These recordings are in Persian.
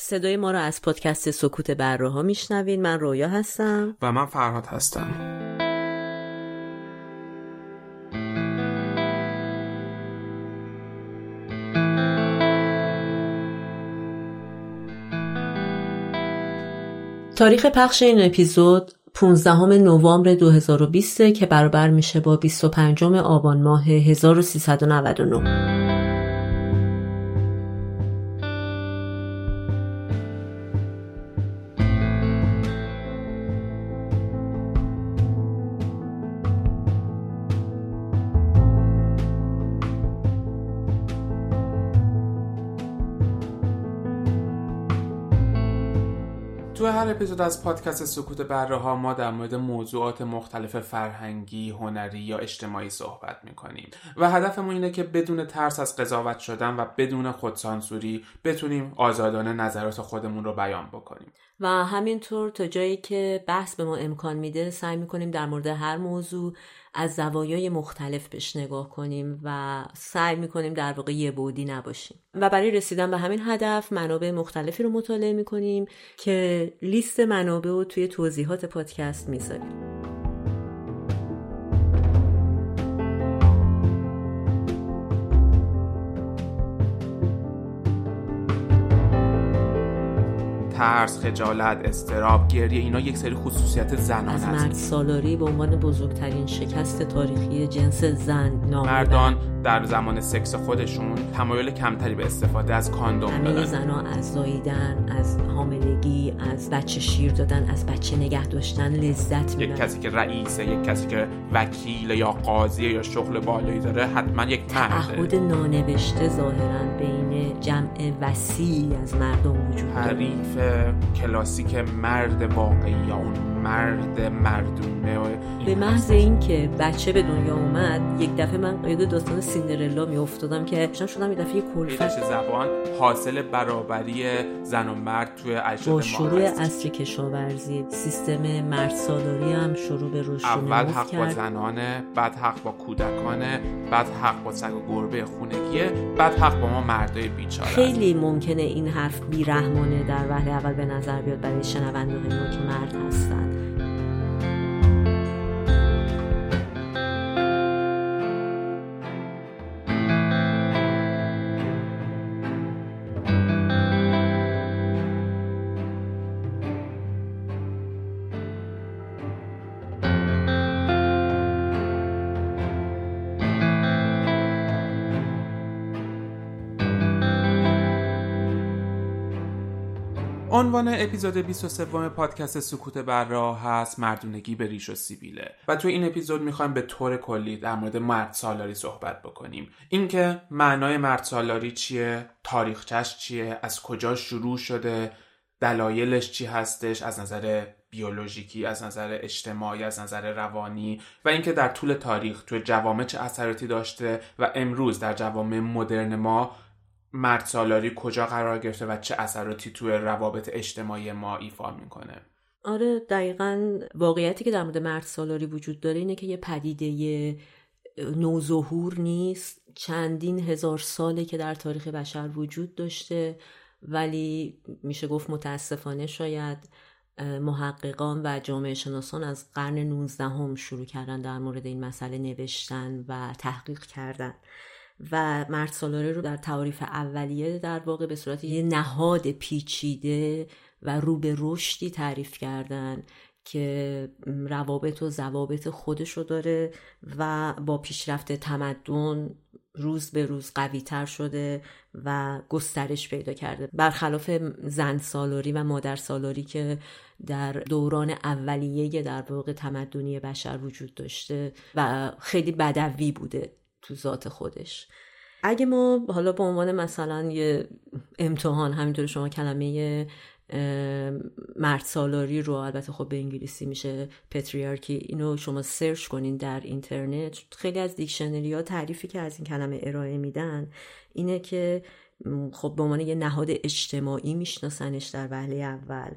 صدای ما را از پادکست سکوت بره ها میشنوین من رویا هستم. و من فرهاد هستم. تاریخ پخش این اپیزود 15 نوامبر 2020 که برابر میشه با 25 آبان ماه 1399 اپیزود از پادکست سکوت بره ها ما در مورد موضوعات مختلف فرهنگی، هنری یا اجتماعی صحبت می‌کنیم. و هدفمون اینه که بدون ترس از قضاوت شدن و بدون خودسانسوری بتونیم آزادانه نظرات خودمون رو بیان بکنیم. و همینطور تا جایی که بحث به ما امکان میده سعی می‌کنیم در مورد هر موضوع از زوایای مختلف بهش نگاه کنیم و سعی می‌کنیم در واقع یه بودی نباشیم. و برای رسیدن به همین هدف منابع مختلفی رو مطالعه می‌کنیم که لیست منابع رو توی توضیحات پادکست می‌ذاریم. ترس خجالت استراب گریه اینا یک سری خصوصیت زنان از مرد سالاری به عنوان بزرگترین شکست تاریخی جنس زن نام مردان در زمان سکس خودشون تمایل کمتری به استفاده از کاندوم همه دارن زنها از زاییدن از حاملگی از بچه شیر دادن از بچه نگه داشتن لذت یک کسی که رئیسه یک کسی که وکیل یا قاضی یا شغل بالایی داره حتما یک مرده. تعهد نانوشته ظاهرا بین جمع وسیعی از مردم وجود داره. کلاسیک مرد واقعی یا اون مرد مردونه. به محض اینکه بچه به دنیا اومد یک دفعه من قید داستان سیندرلا می افتادم که شدم شدم یه دفعه کلفت. زبان حاصل برابری زن و مرد توی اجداد با شروع اصر کشاورزی سیستم مرد سالاری هم شروع به رشد اول حق با زنانه بعد حق با کودکانه بعد حق با سگ و گربه خونگیه بعد حق با ما مردای بیچاره خیلی ممکنه این حرف بیرحمانه در وهله اول به نظر بیاد برای شنونده ما که مرد هستن. عنوان اپیزود 23 پادکست سکوت بر راه هست مردونگی به ریش و سیبیله. و تو این اپیزود می‌خوایم به طور کلی در مورد مرد سالاری صحبت بکنیم. اینکه معنای مرد سالاری چیه تاریخچش چیه از کجا شروع شده دلایلش چی هستش از نظر بیولوژیکی از نظر اجتماعی از نظر روانی و اینکه در طول تاریخ تو جوامع چه اثراتی داشته و امروز در جوامع مدرن ما مرد سالاری کجا قرار گرفته و چه اثراتی توی روابط اجتماعی ما ایفا می‌کنه؟ آره دقیقا واقعیتی که در مورد مرد سالاری وجود داره اینه که یه پدیده نوظهور نیست. چندین هزار ساله که در تاریخ بشر وجود داشته ولی میشه گفت متاسفانه شاید محققان و جامعه شناسان از قرن 19 هم شروع کردن در مورد این مسئله نوشتن و تحقیق کردن. و مرد سالاره رو در تعاریف اولیه در واقع به صورت یه نهاد پیچیده و رو به رشدی تعریف کردن که روابط و ضوابط خودش رو داره و با پیشرفت تمدن روز به روز قوی تر شده و گسترش پیدا کرده. برخلاف زن سالاری و مادر سالاری که در دوران اولیه در واقع تمدنی بشر وجود داشته و خیلی بدوی بوده. تو ذات خودش. اگه ما حالا به عنوان مثلا یه امتحان همینطور شما کلمه مرد سالاری رو البته خب به انگلیسی میشه پتریارکی اینو شما سرچ کنین در اینترنت. خیلی از دیکشنری ها تعریفی که از این کلمه ارائه میدن اینه که خب به عنوان یه نهاد اجتماعی میشناسنش در وهله اول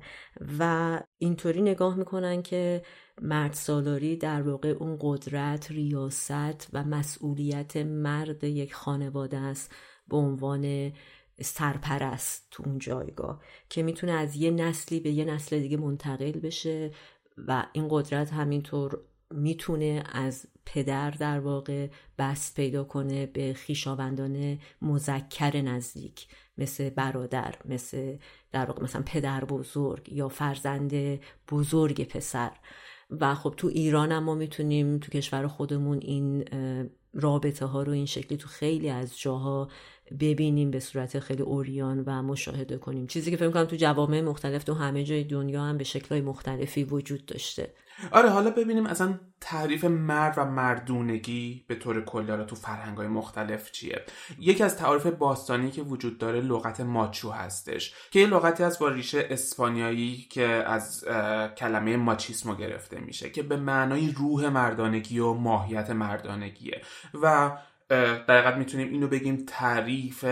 و اینطوری نگاه می‌کنن که مرد سالاری در واقع اون قدرت ریاست و مسئولیت مرد یک خانواده است به عنوان سرپرست تو اون جایگاه که می‌تونه از یه نسلی به یه نسل دیگه منتقل بشه و این قدرت همینطور می‌تونه از پدر در واقع بس پیدا کنه به خیشاوندان مذکر نزدیک مثل برادر مثل در واقع مثلا پدر بزرگ یا فرزند بزرگ پسر. و خب تو ایران هم ما می‌تونیم تو کشور خودمون این رابطه ها رو این شکلی تو خیلی از جاها ببینیم به صورت خیلی اوریان و مشاهده کنیم. چیزی که فکر کنم تو جوامع مختلف تو همه جای دنیا هم به شکلهای مختلفی وجود داشته. آره حالا ببینیم اصلا تعریف مرد و مردونگی به طور کلی تو فرهنگ های مختلف چیه. یکی از تعریف باستانی که وجود داره لغت ماچو هستش که یه لغتی از با ریشه اسپانیایی که از کلمه ماچیسمو گرفته میشه که به معنای روح مردانگی و ماهیت مردانگیه. و در حقیقت می‌تونیم اینو بگیم تعریف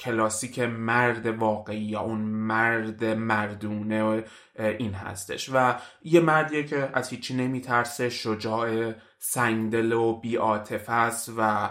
کلاسیک مرد واقعی یا اون مرد مردونه این هستش. و یه مردیه که از هیچی نمیترسه شجاع سنگدل و بیاتف است و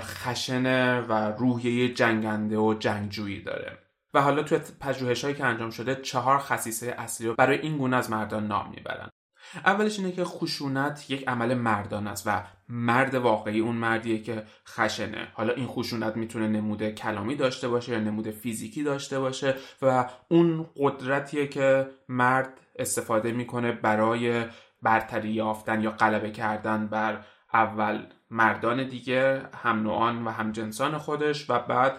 خشنه و روحیه جنگنده و جنگجویی داره. و حالا توی پژوهش هایی که انجام شده چهار خصیصه اصلی رو برای این گونه از مردان نام می‌برن. اولش اینه که خشونت یک عمل مردان است و مرد واقعی اون مردیه که خشنه. حالا این خشونت می‌تونه نموده کلامی داشته باشه یا نموده فیزیکی داشته باشه و اون قدرتیه که مرد استفاده می‌کنه برای برتری یافتن یا غلبه کردن بر اول مردان دیگه هم نوعان و هم جنسان خودش و بعد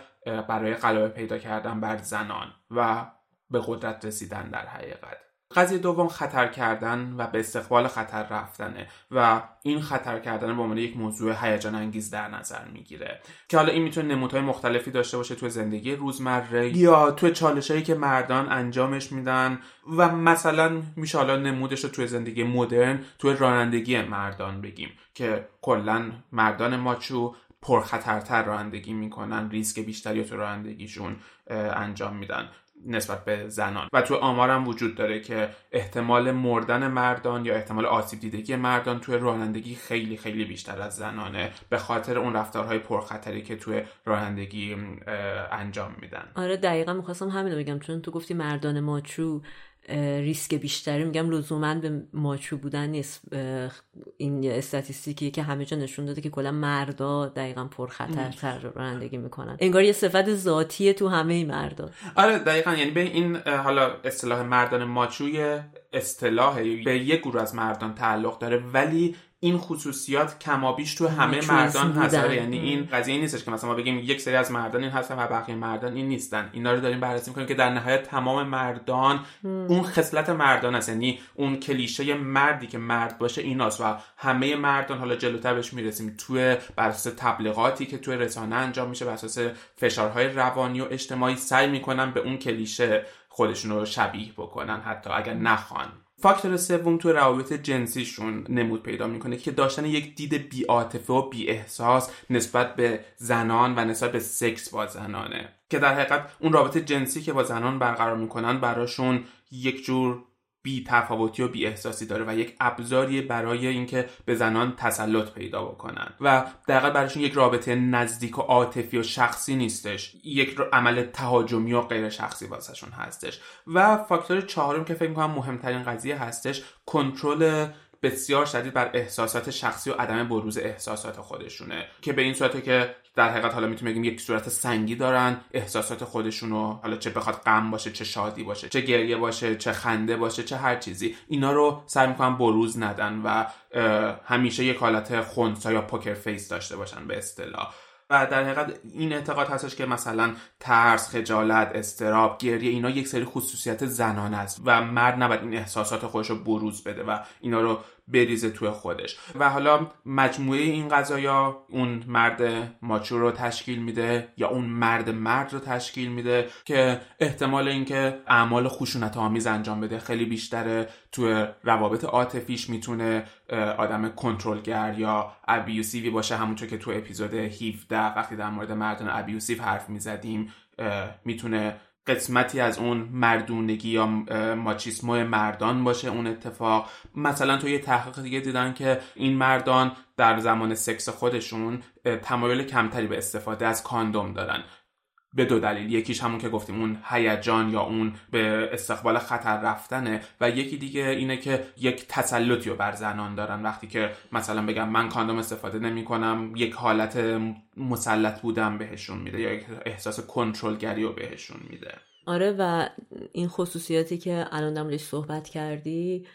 برای غلبه پیدا کردن بر زنان و به قدرت رسیدن در حقیقت. قضیه دوم خطر کردن و به استقبال خطر رفتنه و این خطر کردن به عنوان یک موضوع هیجان انگیز در نظر می‌گیره. که حالا این می‌تونه نمودهای مختلفی داشته باشه تو زندگی روزمره یا تو چالشهایی که مردان انجامش میدن و مثلا میشه حالا نمودش رو توی زندگی مدرن توی رانندگی مردان بگیم که کلا مردان ماچو پرخطرتر رانندگی می‌کنن ریسک بیشتری تو رانندگیشون انجام میدن. نسبت به زنان. و تو آمارم وجود داره که احتمال مردن مردان یا احتمال آسیب دیدگی مردان توی رانندگی خیلی خیلی بیشتر از زنانه به خاطر اون رفتارهای پرخطری که توی رانندگی انجام میدن. آره دقیقا می‌خواستم همین رو بگم چون تو گفتی مردان ماچو ریسک بیشتری میگم لزوما به ماچو بودن نیست. این استاتیستیکی که همه جا نشون داده که کلا مردا دقیقا پرخطرتر رانندگی می‌کنن. انگار یه صفت ذاتیه تو همه مردا. آره دقیقا. یعنی به این حالا اصطلاح مردان ماچوی اصطلاح به یک گروه از مردان تعلق داره ولی این خصوصیات کمابیش تو همه مردان هست. آره، یعنی این قضیه نیستش که مثلا ما بگیم یک سری از مردان این هستن و بقیه مردان این نیستن. اینا رو داریم بررسی می‌کنیم که در نهایت تمام مردان اون خصلت مردان هست. یعنی اون کلیشه مردی که مرد باشه ایناست و همه مردان حالا جلوتر بهش می‌رسیم توی بر تبلیغاتی که توی رسانه انجام میشه بر اساس فشارهای روانی و اجتماعی سعی می‌کنن به اون کلیشه خودشون رو شبیه بکنن حتی اگر نخوان. فاکتور سوم تو روابط جنسیشون نمود پیدا می‌کنه که داشتن یک دید بیعاطفه و بی احساس نسبت به زنان و نسبت به سکس با زنانه. که در حقیقت اون رابطه جنسی که با زنان برقرار می‌کنن براشون یک جور بی تفاوتی و بی احساسی داره و یک ابزاری برای اینکه به زنان تسلط پیدا بکنن. و در براشون یک رابطه نزدیک و عاطفی و شخصی نیستش. یک عمل تهاجمی و غیر شخصی واسهشون هستش. و فاکتور چهارم که فکر می‌کنم مهمترین قضیه هستش کنترل بسیار شدید بر احساسات شخصی و عدم بروز احساسات خودشونه. که به این صورته که در حقیقت حالا می‌تونیم بگیم یک صورت سنگی دارن احساسات خودشونو حالا چه بخواد غم باشه چه شادی باشه چه گریه باشه چه خنده باشه چه هر چیزی اینا رو سعی می‌کنن بروز ندن و همیشه یک حالت خونسا یا پوکر فیس داشته باشن به اصطلاح. و در حقیقت این اعتقاد هستش که مثلا ترس، خجالت، استراب، گریه اینا یک سری خصوصیت زنان است و مرد نباید این احساسات خودش رو بروز بده و اینا رو بریزه توی خودش. و حالا مجموعه این قضایا اون مرد ماچو رو تشکیل میده یا اون مرد مرد رو تشکیل میده که احتمال اینکه اعمال خشونت آمیز انجام بده خیلی بیشتره. توی روابط عاطفیش می‌تونه آدم کنترلگر یا ابیوسیوی باشه. همونطور که تو اپیزود 17 وقتی در مورد مردان ابیوسیو حرف می‌زدیم می‌تونه قسمتی از اون مردونگی یا ماچیسمو مردان باشه اون اتفاق. مثلا تو یه تحقیق دیگه دیدن که این مردان در زمان سکس خودشون تمایل کمتری به استفاده از کاندوم دارن به دو دلیل. یکیش همون که گفتیم اون هیجان یا اون به استقبال خطر رفتنه و یکی دیگه اینه که یک تسلطی رو بر زنان دارن. وقتی که مثلا بگم من کاندوم استفاده نمی کنم یک حالت مسلط بودن بهشون میده یا یک احساس کنترلگری رو بهشون میده. آره و این خصوصیاتی که الان دمش صحبت کردی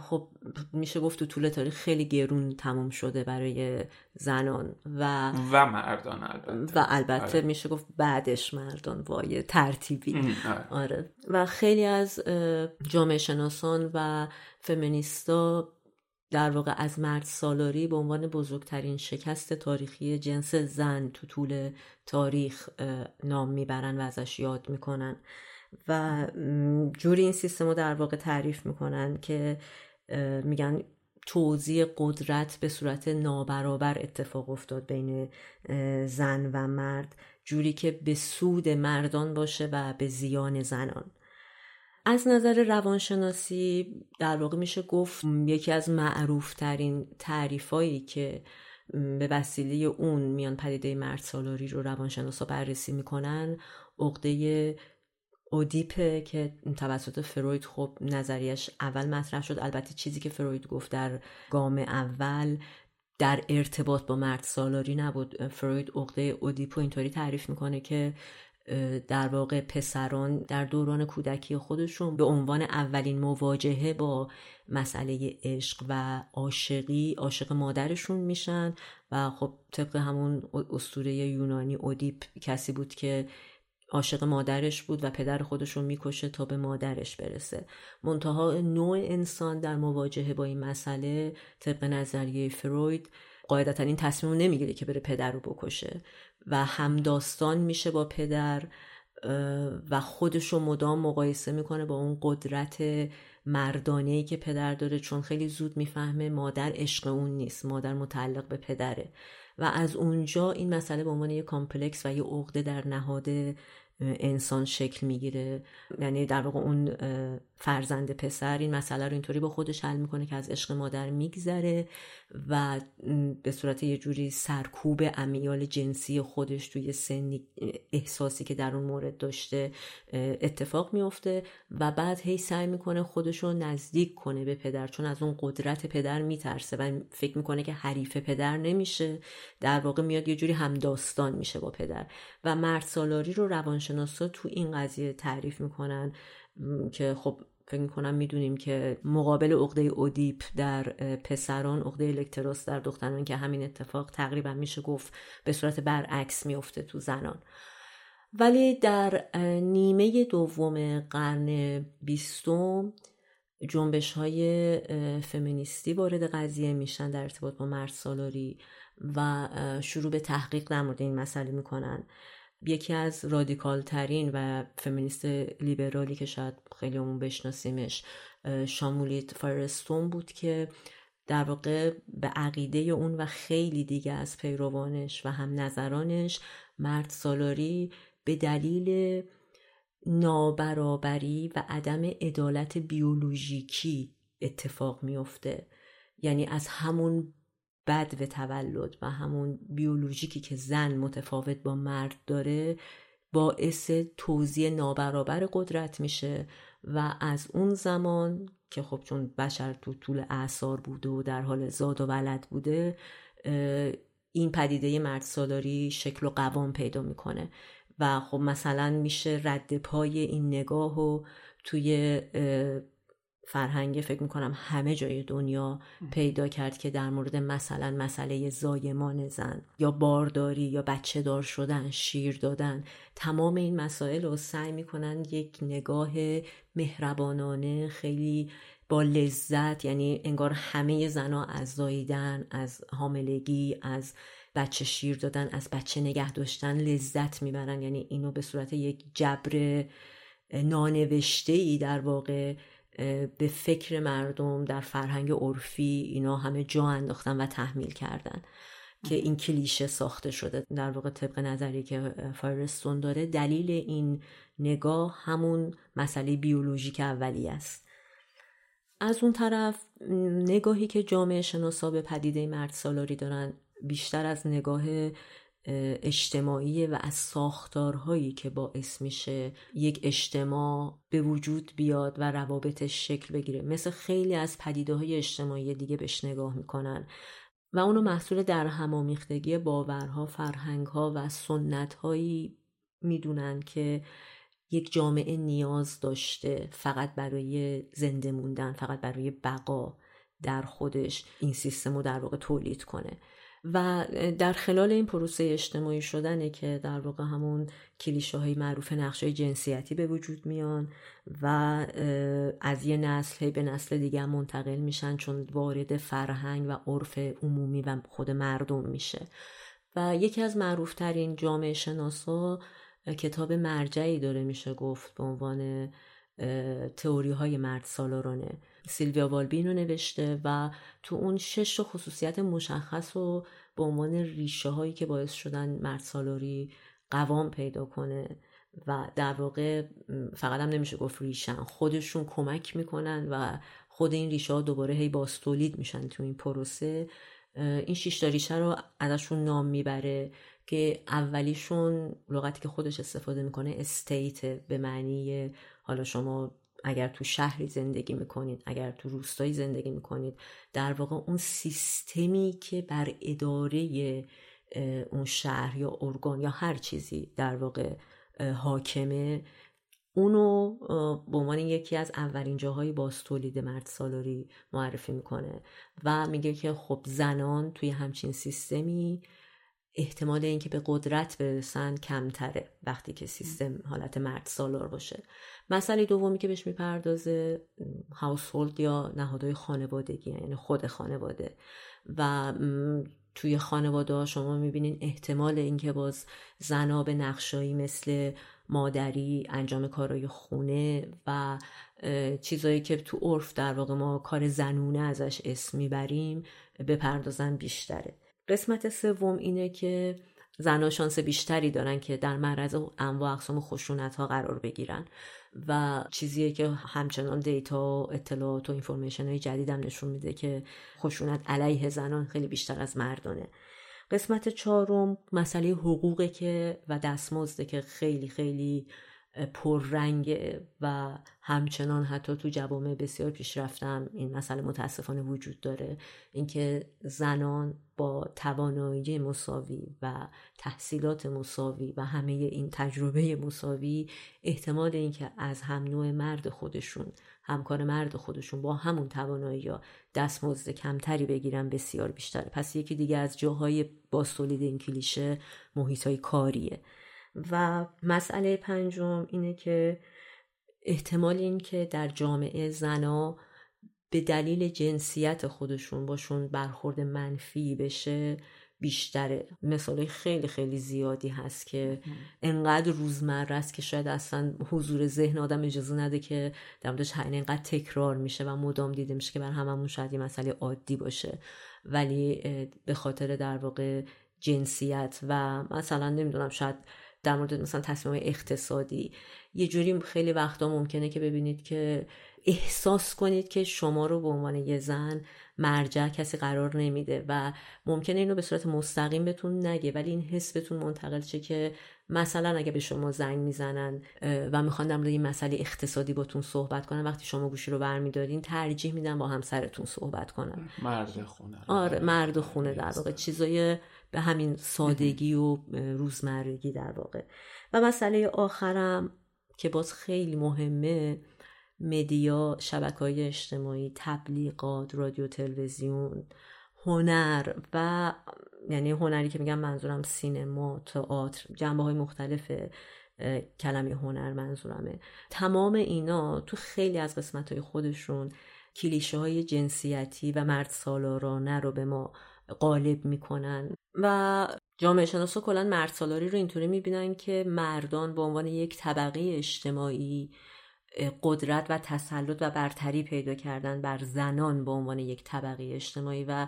خب میشه گفت تو طول تاریخ خیلی گرون تموم شده برای زنان و و مردان البته و البته آره. میشه گفت بعدش مردان وای ترتیبی آره. آره. و خیلی از جامعه شناسان و فمینیستا در واقع از مرد سالاری به عنوان بزرگترین شکست تاریخی جنس زن تو طول تاریخ نام می‌برن و ازش یاد می‌کنن و جوری این سیستم رو در واقع تعریف می‌کنن که میگن توزیع قدرت به صورت نابرابر اتفاق افتاد بین زن و مرد جوری که به سود مردان باشه و به زیان زنان. از نظر روانشناسی در واقع میشه گفت یکی از معروفترین تعریفایی که به وسیله اون میان پدیده مرد سالاری رو روانشناسا بررسی می‌کنن عقده اودیپه که توسط فروید خب نظریش اول مطرح شد البته چیزی که فروید گفت در گام اول در ارتباط با مرد سالاری نبود. فروید عقده اودیپو اینطوری تعریف می‌کنه که در واقع پسران در دوران کودکی خودشون به عنوان اولین مواجهه با مسئله عشق و عاشقی عاشق مادرشون میشن. و خب طبق همون اسطوره یونانی اودیپ کسی بود که عاشق مادرش بود و پدر خودش رو می‌کشه تا به مادرش برسه. منتها نوع انسان در مواجهه با این مسئله طبق نظریه فروید قاعدتا این تصمیم نمی‌گیره که بره پدر رو بکشه و همداستان میشه با پدر و خودش رو مدام مقایسه می‌کنه با اون قدرت مردانه که پدر داره چون خیلی زود می‌فهمه مادر عشق اون نیست مادر متعلق به پدره. و از اونجا این مسئله به عنوان یه کامپلکس و یه عقده در نهاد انسان شکل می‌گیره. یعنی در واقع اون فرزند پسر این مسئله رو اینطوری با خودش حل می‌کنه که از عشق مادر میگذره و به صورت یه جوری سرکوب امیال جنسی خودش توی سن احساسی که در اون مورد داشته اتفاق میفته و بعد هی سعی می‌کنه خودش رو نزدیک کنه به پدر. چون از اون قدرت پدر میترسه و فکر می‌کنه که حریف پدر نمیشه. در واقع میاد یه جوری همداستان میشه با پدر. و مرد سالاری رو روانشناسا تو این قضیه تعریف می‌کنن که خب فکر می‌کنم می‌دونیم که مقابل عقده اودیپ در پسران عقده الکتروس در دختران که همین اتفاق تقریبا میشه گفت به صورت برعکس میفته تو زنان. ولی در نیمه دوم قرن بیستم جنبش های فمینیستی وارد قضیه میشن در ارتباط با مرد سالاری و شروع به تحقیق در مورد این مسئله می‌کنن. یکی از رادیکال ترین و فمینیست لیبرالی که شاید خیلی همون بشناسیمش شامولیت فارستون بود که در واقع به عقیده اون و خیلی دیگه از پیروانش و هم نظرانش مرد سالاری به دلیل نابرابری و عدم عدالت بیولوژیکی اتفاق میفته یعنی از همون بد و تولد و همون بیولوژیکی که زن متفاوت با مرد داره باعث توزیع نابرابر قدرت میشه و از اون زمان که خب چون بشر تو طول اعثار بوده و در حال زاد و ولد بوده این پدیده مرد سالاری شکل و قوام پیدا می‌کنه. و خب مثلا میشه رد پای این نگاه و توی فرهنگ فکر می‌کنم همه جای دنیا پیدا کرد که در مورد مثلا مسئله زایمان زن یا بارداری یا بچه دار شدن شیر دادن تمام این مسائل رو سعی می‌کنن یک نگاه مهربانانه خیلی با لذت یعنی انگار همه زنها از زاییدن از حاملگی از بچه شیر دادن از بچه نگه داشتن لذت می‌برن. یعنی اینو به صورت یک جبر نانوشته ای در واقع به فکر مردم در فرهنگ عرفی اینا همه جا انداختن و تحمیل کردن که این کلیشه ساخته شده. در واقع طبق نظری که فایرستون داره دلیل این نگاه همون مسئله بیولوژیک اولی است. از اون طرف نگاهی که جامعه شناسا به پدیده مرد سالاری دارن بیشتر از نگاه اجتماعی و از ساختارهایی که باعث میشه یک اجتماع به وجود بیاد و روابطش شکل بگیره. مثل خیلی از پدیده های اجتماعی دیگه بهش نگاه می‌کنن. و اونو محصول در همامیختگی باورها، فرهنگها و سنتهایی می‌دونن که یک جامعه نیاز داشته فقط برای زنده موندن فقط برای بقا در خودش این سیستم رو در واقع تولید کنه. و در خلال این پروسه اجتماعی شدنه که در واقع همون کلیشه های معروف نقشه جنسیتی به وجود میان و از یه نسل به نسل دیگه منتقل میشن چون وارد فرهنگ و عرف عمومی و خود مردم میشه. و یکی از معروفترین جامعه شناسا کتاب مرجعی داره میشه گفت به عنوان تئوری های مرد سالارانه. سیلویا والبین رو نوشته و تو اون شش خصوصیت مشخص و به عنوان ریشه هایی که باعث شدن مرد قوام پیدا کنه و در واقع فقط هم نمیشه گفت ریشن. خودشون کمک می‌کنن و خود این ریشه ها دوباره هی باستولید میشن تو این پروسه. این شیشتا ریشه رو ازشون نام می‌بره که اولیشون لغتی که خودش استفاده می‌کنه استیت به معنی حالا شما اگر تو شهری زندگی می‌کنید اگر تو روستایی زندگی می‌کنید در واقع اون سیستمی که بر اداره اون شهر یا ارگان یا هر چیزی در واقع حاکمه اونو به عنوان یکی از اولین جاهای باز تولید مرد سالاری معرفی می‌کنه و میگه که خب زنان توی همچین سیستمی احتمال اینکه به قدرت برسن کمتره وقتی که سیستم حالت مرد سالار باشه. مسئله دومی که بهش می‌پردازه هاوسولد یا نهادهای خانوادگی یعنی خود خانواده. و توی خانواده شما می‌بینین احتمال اینکه باز زنا به نقشایی مثل مادری انجام کارهای خونه و چیزایی که تو عرف در واقع ما کار زنونه ازش اسم می‌بریم بپردازن بیشتره. قسمت سوم اینه که زنها شانس بیشتری دارن که در معرض انواع اقسام خشونت ها قرار بگیرن و چیزیه که همچنان دیتا و اطلاعات و اینفورمیشن های جدیدم نشون میده که خشونت علیه زنان خیلی بیشتر از مردانه. قسمت چهارم مسئله حقوقه که و دستمزده که خیلی خیلی پررنگ و همچنان حتی تو جوامع بسیار پیشرفتم. این مسئله متاسفانه وجود داره. اینکه زنان با توانایی مساوی و تحصیلات مساوی و همه این تجربه مساوی احتمال اینکه از هم نوع مرد خودشون همکار مرد خودشون با همون توانایی یا دستمزد کمتری بگیرن بسیار بیشتره. پس یکی دیگه از جاهای باستولید این کلیشه محیط های کاریه. و مسئله پنجم اینه که احتمال این که در جامعه زنا به دلیل جنسیت خودشون باشون برخورد منفی بشه بیشتره. مثال خیلی خیلی زیادی هست که انقدر روزمره است که شاید اصلا حضور ذهن آدم اجازه نده که در موردش انقدر تکرار میشه و مدام دیده میشه که بر هممون شاید یه مسئله عادی باشه. ولی به خاطر در واقع جنسیت و مثلا نمی‌دونم شاید در مورد مثلا تصمیم اقتصادی. یه جوری خیلی وقتا ممکنه که ببینید که احساس کنید که شما رو به عنوان یه زن مرجع کسی قرار نمیده و ممکنه اینو به صورت مستقیم بهتون نگه ولی این حس بهتون منتقل شه که مثلا اگه به شما زنگ می‌زنن و می‌خوان در این مسئله اقتصادی باتون صحبت کنن وقتی شما گوشی رو برمیدارین ترجیح میدن با همسرتون صحبت کنن. مرد خونه. آره مرد خونه در واقع. چیزای به همین سادگی و روزمرگی در واقع. و مسئله آخرم که باز خیلی مهمه مدیا شبکه های اجتماعی تبلیغات رادیو تلویزیون هنر و یعنی هنری که میگم منظورم سینما تئاتر جنبه های مختلف کلمه هنر منظورمه. تمام اینا تو خیلی از قسمت های خودشون کلیشه های جنسیتی و مرد سالارانه رو به ما غالب می‌کنن. و جامعه شناسا کلا مرد سالاری رو اینطوری می‌بینن که مردان به عنوان یک طبقه اجتماعی قدرت و تسلط و برتری پیدا کردن بر زنان به عنوان یک طبقه اجتماعی. و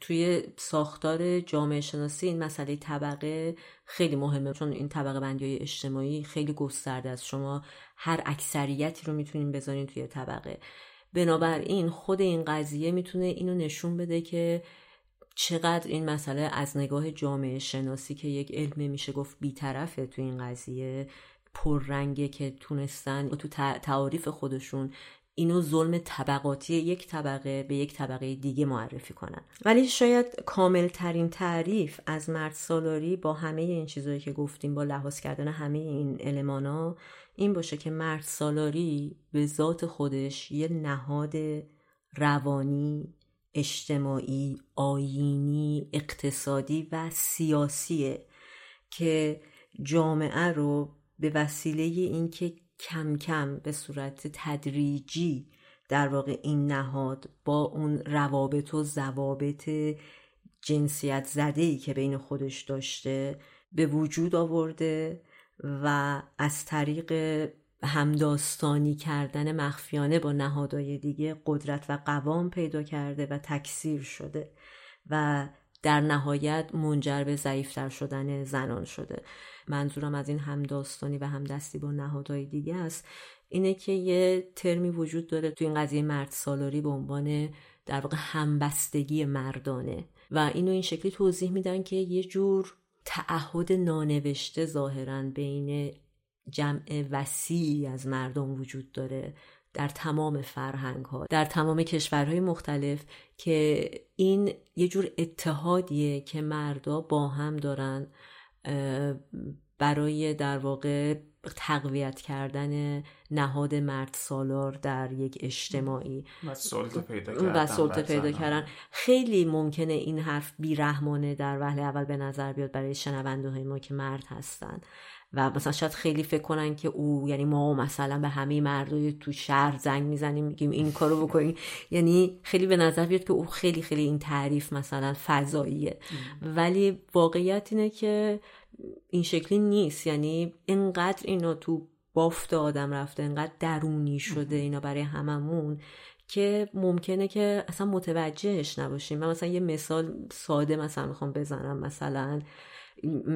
توی ساختار جامعه شناسی این مسئله طبقه خیلی مهمه چون این طبقه بندی های اجتماعی خیلی گسترده است. شما هر اکثریتی رو می‌تونین بذارین توی طبقه. بنابراین خود این قضیه می‌تونه اینو نشون بده که چقدر این مسئله از نگاه جامعه شناسی که یک علم میشه گفت بیطرفه تو این قضیه پررنگه که تونستن تو تعاریف خودشون اینو ظلم طبقاتی یک طبقه به یک طبقه دیگه معرفی کنن. ولی شاید کامل ترین تعریف از مرد سالاری با همه این چیزهایی که گفتیم با لحاظ کردن همه این المانا این باشه که مرد سالاری به ذات خودش یه نهاد روانی اجتماعی آینی اقتصادی و سیاسیه که جامعه رو به وسیله اینکه کم کم به صورت تدریجی در واقع این نهاد با اون روابط و ضوابط جنسیت زده که بین خودش داشته به وجود آورده و از طریق همداستانی کردن مخفیانه با نهادهای دیگه قدرت و قوام پیدا کرده و تکثیر شده و در نهایت منجر به ضعیفتر شدن زنان شده. منظورم از این همداستانی و همدستی با نهادهای دیگه است اینه که یه ترمی وجود داره تو این قضیه مرد سالاری به عنوان در واقع همبستگی مردانه و اینو این شکلی توضیح میدن که یه جور تعهد نانوشته ظاهرا بین جمع وسیعی از مردم وجود داره در تمام فرهنگ ها در تمام کشورهای مختلف که این یه جور اتحادیه که مردا با هم دارن برای در واقع تقویت کردن نهاد مرد سالار در یک اجتماعی. و سلطه پیدا کردن, و سلطه پیدا کردن. خیلی ممکنه این حرف بیرحمانه در وهله اول به نظر بیاد برای شنونده های ما که مرد هستن. و مثلا شاید خیلی فکر کنن که او یعنی ما مثلا به همه مردای تو شهر زنگ می‌زنیم میگیم این کارو بکنیم یعنی خیلی به نظر بیاد که او خیلی خیلی این تعریف مثلا فضاییه. ولی واقعیت اینه که این شکلی نیست. یعنی اینقدر اینا تو بافت آدم رفته اینقدر درونی شده اینا برای هممون که ممکنه که اصلا متوجهش نباشیم. من مثلا یه مثال ساده مثلا می‌خوام بزنم. مثلا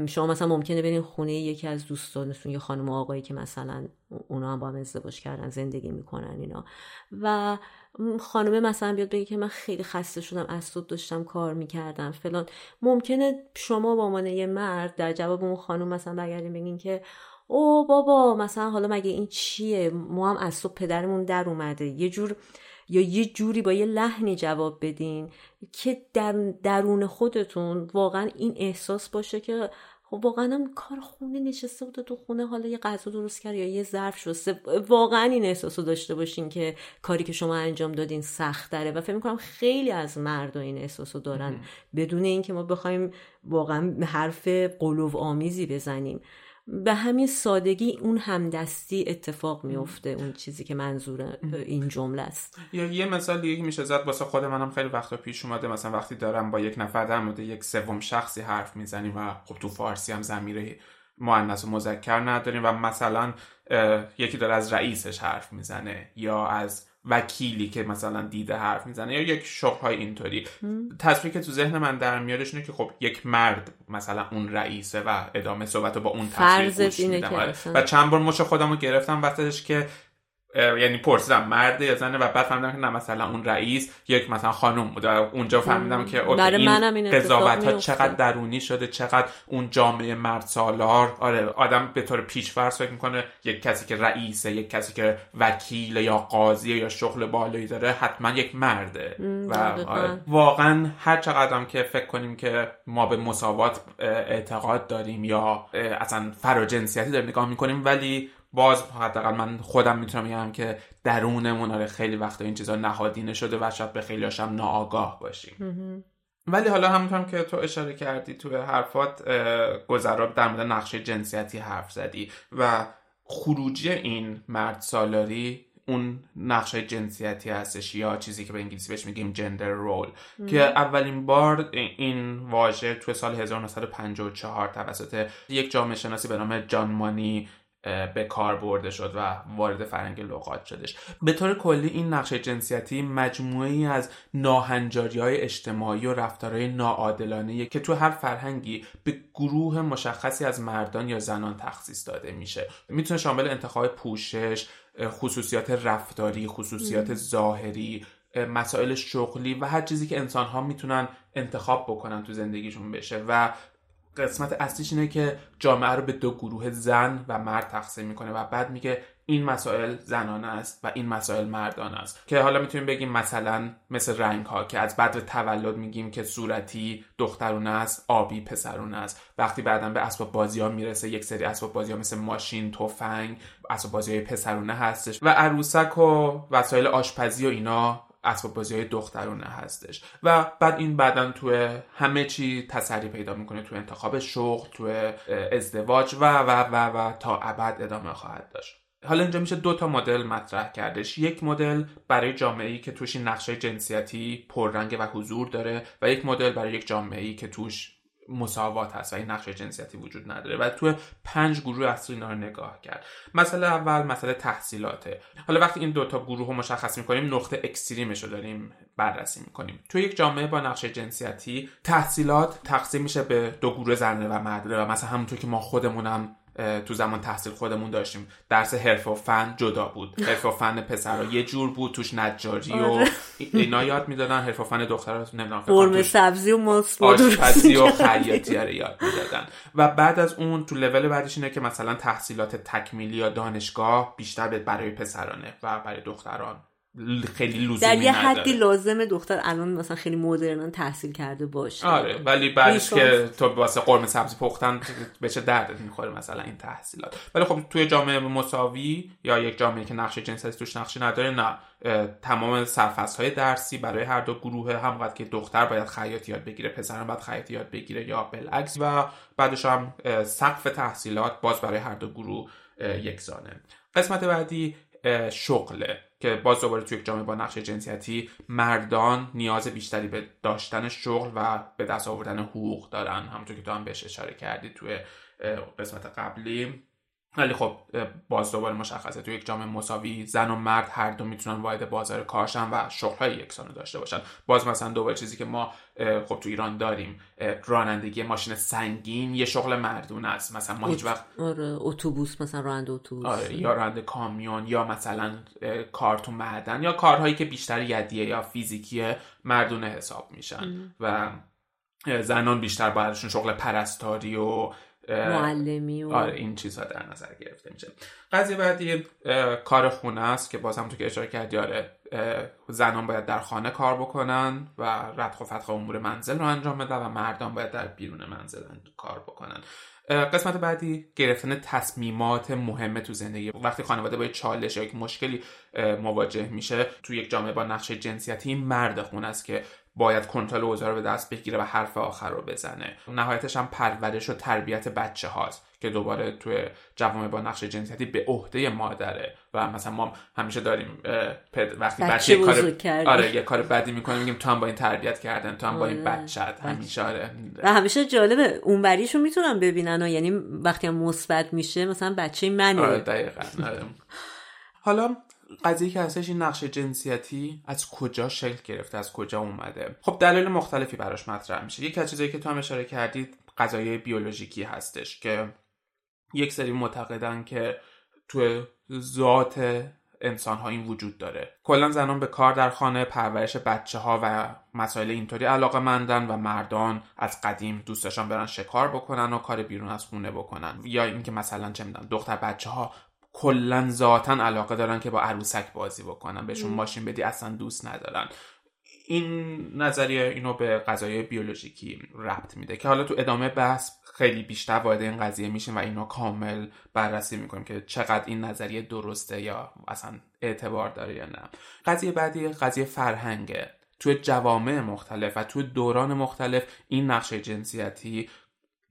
شما مثلا ممکنه برین خونه یکی از دوستانتون یه خانم و آقایی که مثلا اونا هم با هم ازدواج کردن زندگی می‌کنن اینا. و خانمه مثلا بیاد بگه که من خیلی خسته شدم از صبح داشتم کار می‌کردم فلان. ممکنه شما با عنوان یه مرد در جواب اون خانم مثلا برگردین بگین که او بابا مثلا حالا مگه این چیه؟ ما هم از صبح پدرمون در اومده. یه جور یا یه جوری با یه لحنی جواب بدین که در درون خودتون واقعا این احساس باشه که خب واقعا هم کار خونه نشسته بوده تو خونه حالا یه غذا درست کرد یا یه ظرف شسته. واقعا این احساس رو داشته باشین که کاری که شما انجام دادین سخت داره و فکر می‌کنم خیلی از مردا این احساس رو دارن. بدون اینکه ما بخوایم واقعا حرف قلوب آمیزی بزنیم. به همین سادگی اون همدستی اتفاق میفته اون چیزی که منظور این جمله است. یا یه مثال دیگه میشه زد واسه خود منم خیلی وقتا پیش اومده. مثلا وقتی دارم با یک نفر در مورد یک سوم شخصی حرف می‌زنیم و خب تو فارسی هم زمیره مؤنث و مذکر نداریم و مثلا یکی داره از رئیسش حرف می‌زنه یا از وکیلی که مثلا دیده حرف می‌زنه یا یک شغل های اینطوری تصویری که تو ذهن من در میادش اینه که خب یک مرد مثلا اون رئیسه و ادامه صحبت با اون تصویر گوش میدم. و چند بار مش خودم رو گرفتم وقتش که یعنی پرسیدم مرد یا زنه و بعد فهمیدم که نه مثلا اون رئیس یک مثلا خانم بود. اونجا فهمیدم که این قضاوت ها چقدر درونی شده چقدر اون جامعه مرد سالار. آره آدم به طور پیش فرض فکر می‌کنه یک کسی که رئیسه یک کسی که وکیل یا قاضی یا شغل بالایی داره حتما یک مرده. و آره واقعا هر چقدر که فکر کنیم که ما به مساوات اعتقاد داریم یا اصلا فراجنسیتی داریم نگاه می‌کنیم ولی باز حداقل من خودم می‌تونم بگم که درونمون آره خیلی وقتا این چیزا نهادینه شده و شاید به خیلی هاشم ناآگاه باشیم. ولی حالا همونطور که تو اشاره کردی تو حرفات گذراب در مورد نقشه جنسیتی حرف زدی و خروجی این مرد سالاری اون نقشه جنسیتی هستش یا چیزی که به انگلیسی بهش میگیم جندر رول که اولین بار این واژه تو سال 1954 توسط یک جامعه شناسی به نام جان مانی به کار برده شد و وارد فرهنگ لغات شدش. به طور کلی این نقشه جنسیتی مجموعی از ناهنجاری های اجتماعی و رفتارهای ناعادلانه که تو هر فرهنگی به گروه مشخصی از مردان یا زنان تخصیص داده میشه. می‌تونه شامل انتخاب پوشش خصوصیات رفتاری خصوصیات ظاهری مسائل شغلی و هر چیزی که انسان ها می‌تونن انتخاب بکنن تو زندگیشون بشه و قسمت اصلیش اینه که جامعه رو به دو گروه زن و مرد تقسیم می‌کنه و بعد میگه این مسائل زنانه است و این مسائل مردانه است. که حالا می‌تونیم بگیم مثلا مثل رنگ ها که از بدر تولد میگیم که صورتی دخترونه است آبی پسرونه است. وقتی بعدا به اسباب بازی ها می‌رسه یک سری اسباب بازی ها مثل ماشین تفنگ اسباب بازی های پسرونه هستش. و عروسک و وسایل آشپزی و اینا اسباب بازی های دخترونه هستش. و بعد این بعدا تو همه چی تسری پیدا می‌کنه تو انتخاب شغل تو ازدواج و و و و تا ابد ادامه خواهد داشت. حالا اینجا میشه دو تا مدل مطرح کردش. یک مدل برای جامعه ای که توش این نقش جنسیتی پررنگه و حضور داره و یک مدل برای یک جامعه ای که توش مساوات هست و این نقش جنسیتی وجود نداره و تو پنج گروه اصلی اینا رو نگاه کرد. مسئله اول مسئله تحصیلاته. حالا وقتی این دوتا گروه رو مشخص می‌کنیم نقطه extreme ش رو داریم بررسی می‌کنیم. تو یک جامعه با نقش جنسیتی تحصیلات تقسیم میشه به دو گروه زنه و مرده و مثلا همونطور که ما خودمونم تو زمان تحصیل خودمون داشتیم. درس حرف و فن جدا بود. حرف و فن پسرا یه جور بود توش نجاری و آره. اینا یاد می‌دادن. حرف و فن دخترا نمی‌دونم قرمه سبزی و ماست آشپزی و خیاطی رو یاد می‌دادن. و بعد از اون تو لول بعدش اینه که مثلا تحصیلات تکمیلی یا دانشگاه بیشتر برای پسرانه و برای دختران. خیلی لزومی در یه حدی لازم دختر الان مثلا خیلی مدرنان تحصیل کرده باشه. آره ولی بعدش که تو واسه قرمه سبزی پختن به چه دردت می‌خوره مثلا این تحصیلات. ولی خب توی جامعه مساوی یا یک جامعه که نقشه جنسیتی توش نقشه نداره نه. تمام سرفصل های درسی برای هر دو گروه هم که دختر باید خیاطی یاد بگیره پسر باید خیاطی یاد بگیره یا بالعکس. و بعدش هم سقف تحصیلات باز برای هر دو گروه یکسانه. قسمت بعدی شغله. که باز دوباره توی یک جامعه با نقش جنسیتی مردان نیاز بیشتری به داشتن شغل و به دست آوردن حقوق دارن. همونطور که تو هم بهش اشاره کردی توی قسمت قبلی. ولی خب باز دوباره مشخصه. تو یک جامعه مساوی زن و مرد هر دو می‌تونن وارد بازار کارشن و شغلهای یکسانه داشته باشن. باز مثلا دوباره چیزی که ما خب تو ایران داریم رانندگی ماشین سنگین یه شغل مردون است. مثلا ما هیچ وقت آره اتوبوس مثلا راننده اتوبوس. آره یا راننده کامیون یا مثلا کار تو معدن یا کارهایی که بیشتر یدیه یا فیزیکی مردونه حساب میشن. و زنان بیشتر بایدشون شغل پرستاری و معلمی و آره این چیزها در نظر گرفته میشه. قضیه بعدی کار خونه است که باز هم تو که اشاره کردی آره زنان باید در خانه کار بکنن و ردخ و فتخ امور منزل رو انجام بدن و مردان باید در بیرون منزل کار بکنن. قسمت بعدی گرفتن تصمیمات مهمه تو زندگی. وقتی خانواده با چالش یا یک مشکلی مواجه میشه تو یک جامعه با نقشه جنسیتی مرد خونه است که باید کنترل اوضاع رو به دست بگیره و حرف آخر رو بزنه. نهایتش هم پرورش و تربیت بچه هاست که دوباره توی جوامع با نقش جنسیتی به عهده مادره. و مثلا ما همیشه داریم وقتی بچه, کار آره یه کار بدی می‌کنه میگیم تو هم با این تربیت کردن تو هم با این آره. بچت همیشه آره. و همیشه جالبه اون بریشو می‌تونن ببینن و یعنی وقتی هم مثبت میشه مثلا بچه منه. آره دقیقا آره. حالا قضیه که هستش این نقش جنسیتی از کجا شکل گرفته از کجا اومده. خب دلایل مختلفی براش مطرح میشه. یکی از چیزایی که تو هم اشاره کردید قضایای بیولوژیکی هستش که یک سری معتقدن که تو ذات انسان ها این وجود داره. کلا زنان به کار در خانه پرورش بچه ها و مسائل اینطوری علاقه مندن و مردان از قدیم دوستشان برن شکار بکنن و کار بیرون از خونه بکنن. یا اینکه مثلا چه می‌دونم دختر بچه ها کلا ذاتا علاقه دارن که با عروسک بازی بکنن بهشون ماشین بدی اصلا دوست ندارن. این نظریه اینو به قضایای بیولوژیکی ربط میده که حالا تو ادامه بحث خیلی بیشتر وارد این قضیه میشیم و اینو کامل بررسی می‌کنیم که چقدر این نظریه درسته یا اصلا اعتبار داره یا نه. قضیه بعدی قضیه فرهنگه. تو جوامع مختلف و تو دوران مختلف این نقشه جنسیتی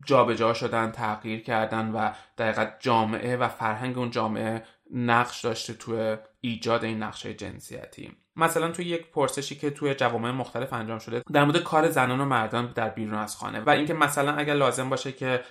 جابجا جا شدن تغییر کردن و دقیقا جامعه و فرهنگ اون جامعه نقش داشته توی ایجاد این نقشه جنسیتی. مثلا توی یک پرسشی که توی جوامع مختلف انجام شده در مورد کار زنان و مردان در بیرون از خانه و اینکه مثلا اگر لازم باشه که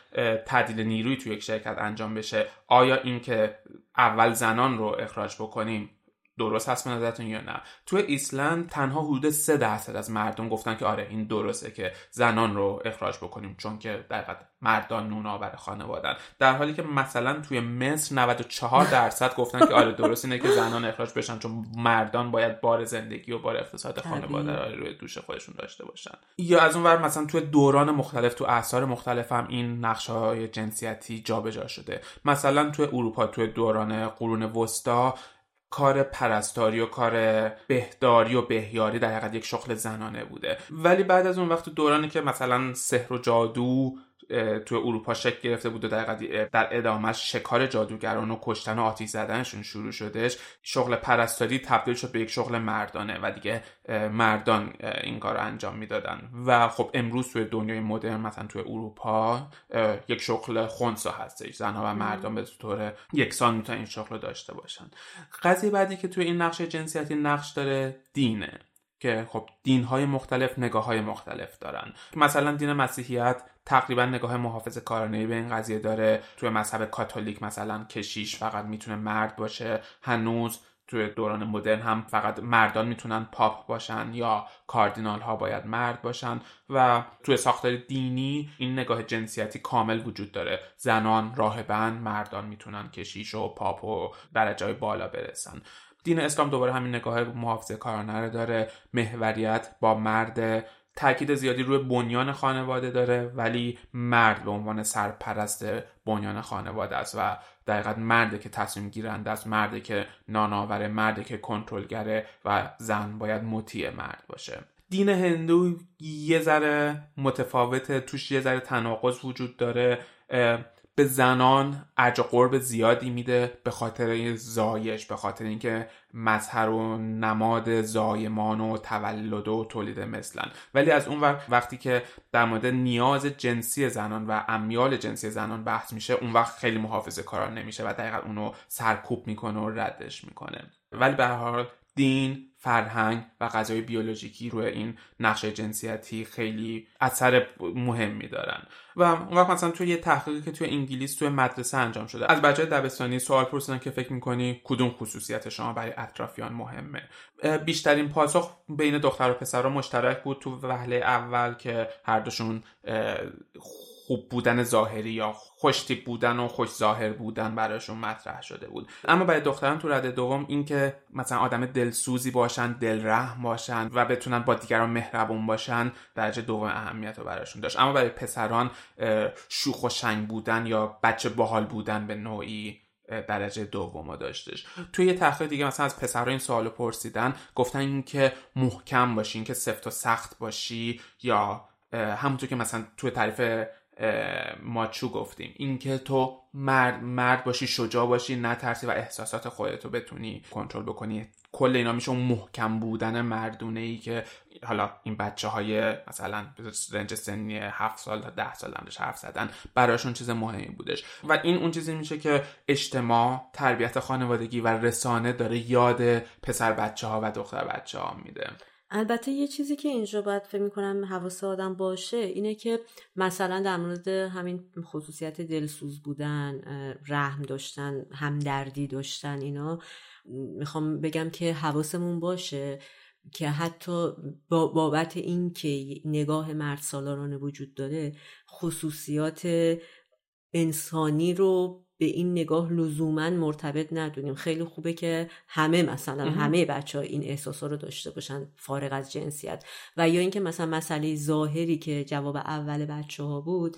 تعدیل نیروی توی یک شرکت انجام بشه آیا اینکه اول زنان رو اخراج بکنیم؟ درست هست به نظرتون یا نه؟ تو ایسلند تنها حدود سه درصد از مردم گفتن که آره این درسته که زنان رو اخراج بکنیم چون که در مردان نونآور خانوادن در حالی که مثلا توی مصر 94 درصد گفتن که آره درست اینه که زنان اخراج بشن چون مردان باید بار زندگی و بار اقتصاد خانواده رو روی دوش خودشون داشته باشن. یا از اون ور مثلا توی دوران مختلف تو اعصار مختلف هم این نقشه های جنسیتی جابجا شده. مثلا توی اروپا توی دوران قرون وسطا کار پرستاری و کار بهداری و بهیاری در حقیقت یک شغل زنانه بوده. ولی بعد از اون وقت دورانی که مثلا سحر و جادو تو اروپا شکل گرفته بود و در, در ادامهش شکار جادوگران و کشتن و آتیش زدنشون شروع شدش شغل پرستاری تبدیل شد به یک شغل مردانه و دیگه مردان این کار رو انجام می‌دادن. و خب امروز توی دنیای مدرن مثلا توی اروپا یک شغل خونسا هستش. زنها و مردان به طور یکسان می‌تونن این شغل رو داشته باشن. قضیه بعدی که توی این نقش جنسیتی نقش داره دینه. که خب دین های مختلف نگاه های مختلف دارن. مثلا دین مسیحیت تقریبا نگاه محافظ کارانه به این قضیه داره. توی مذهب کاتولیک مثلا کشیش فقط می‌تونه مرد باشه. هنوز توی دوران مدرن هم فقط مردان می‌تونن پاپ باشن یا کاردینال ها باید مرد باشن. و توی ساختار دینی این نگاه جنسیتی کامل وجود داره. زنان راهبن مردان می‌تونن کشیش و پاپ و درجه بالا برسن. دین اسلام دوباره همین نگاه محافظه کارانه رو داره. محوریت با مرد تاکید زیادی روی بنیان خانواده داره ولی مرد به عنوان سرپرست بنیان خانواده است و دقیقا مرده که تصمیم گیرنده است مرده که ناناوره مرده که کنترلگره و زن باید مطیع مرد باشه. دین هندو یه ذره متفاوته توش یه ذره تناقض وجود داره. به زنان ارج قرب زیادی میده به خاطر زایش به خاطر اینکه مظهر و نماد زایمان و تولد و تولید مثلن. ولی از اون وقت وقتی که در مورد نیاز جنسی زنان و امیال جنسی زنان بحث میشه اون وقت خیلی محافظه کاران نمیشه و دقیقا اونو سرکوب می‌کنه و ردش می‌کنه. ولی به حال دین فرهنگ و غذای بیولوژیکی روی این نقشه جنسیتی خیلی اثر مهمی دارن و اون وقت مثلا توی یه تحقیقی که توی انگلیس توی مدرسه انجام شده از بچه دبستانی سوال پرسیدن که فکر می‌کنی کدوم خصوصیت شما برای اطرافیان مهمه؟ بیشترین پاسخ بین دختر و پسر مشترک بود تو وهله اول که هر دوشون خوب بودن ظاهری یا خوشتیپ بودن و خوش ظاهر بودن براشون مطرح شده بود. اما برای دختران تو رده دوم اینکه مثلا آدم دلسوزی باشن دلرحم باشن و بتونن با دیگران مهربون باشن درجه دوم اهمیت رو براشون داشت. اما برای پسران شوخ و شنگ بودن یا بچه باحال بودن به نوعی درجه دوم داشتش. توی یه تحقیق دیگه مثلا از پسرها این سوالو پرسیدن گفتن اینکه محکم باشی اینکه سفت و سخت باشی یا همونطور که مثلا توی تعریف ماچو گفتیم. اینکه تو مرد مرد باشی شجاع باشی نترسی و احساسات خودتو بتونی کنترل بکنی. کل اینا میشه اون محکم بودن مردونه ای که حالا این بچه های مثلا رنج سنی هفت سال تا ده سال همش حرف زدن براشون چیز مهمی بودش. و این اون چیزی میشه که اجتماع تربیت خانوادگی و رسانه داره یاد پسر بچه ها و دختر بچه ها میده. البته یه چیزی که اینجا باید فکر می‌کنم حواس آدم باشه اینه که مثلا در مورد همین خصوصیت دلسوز بودن رحم داشتن همدردی داشتن اینا می‌خوام بگم که حواسمون باشه که حتی بابت این که نگاه مرد سالارانه وجود داره خصوصیات انسانی رو به این نگاه لزوما مرتبط ندونیم. خیلی خوبه که همه مثلا همه بچه ها این احساس رو داشته باشن فارغ از جنسیت. و یا اینکه مثلا مسئله ظاهری که جواب اول بچه ها بود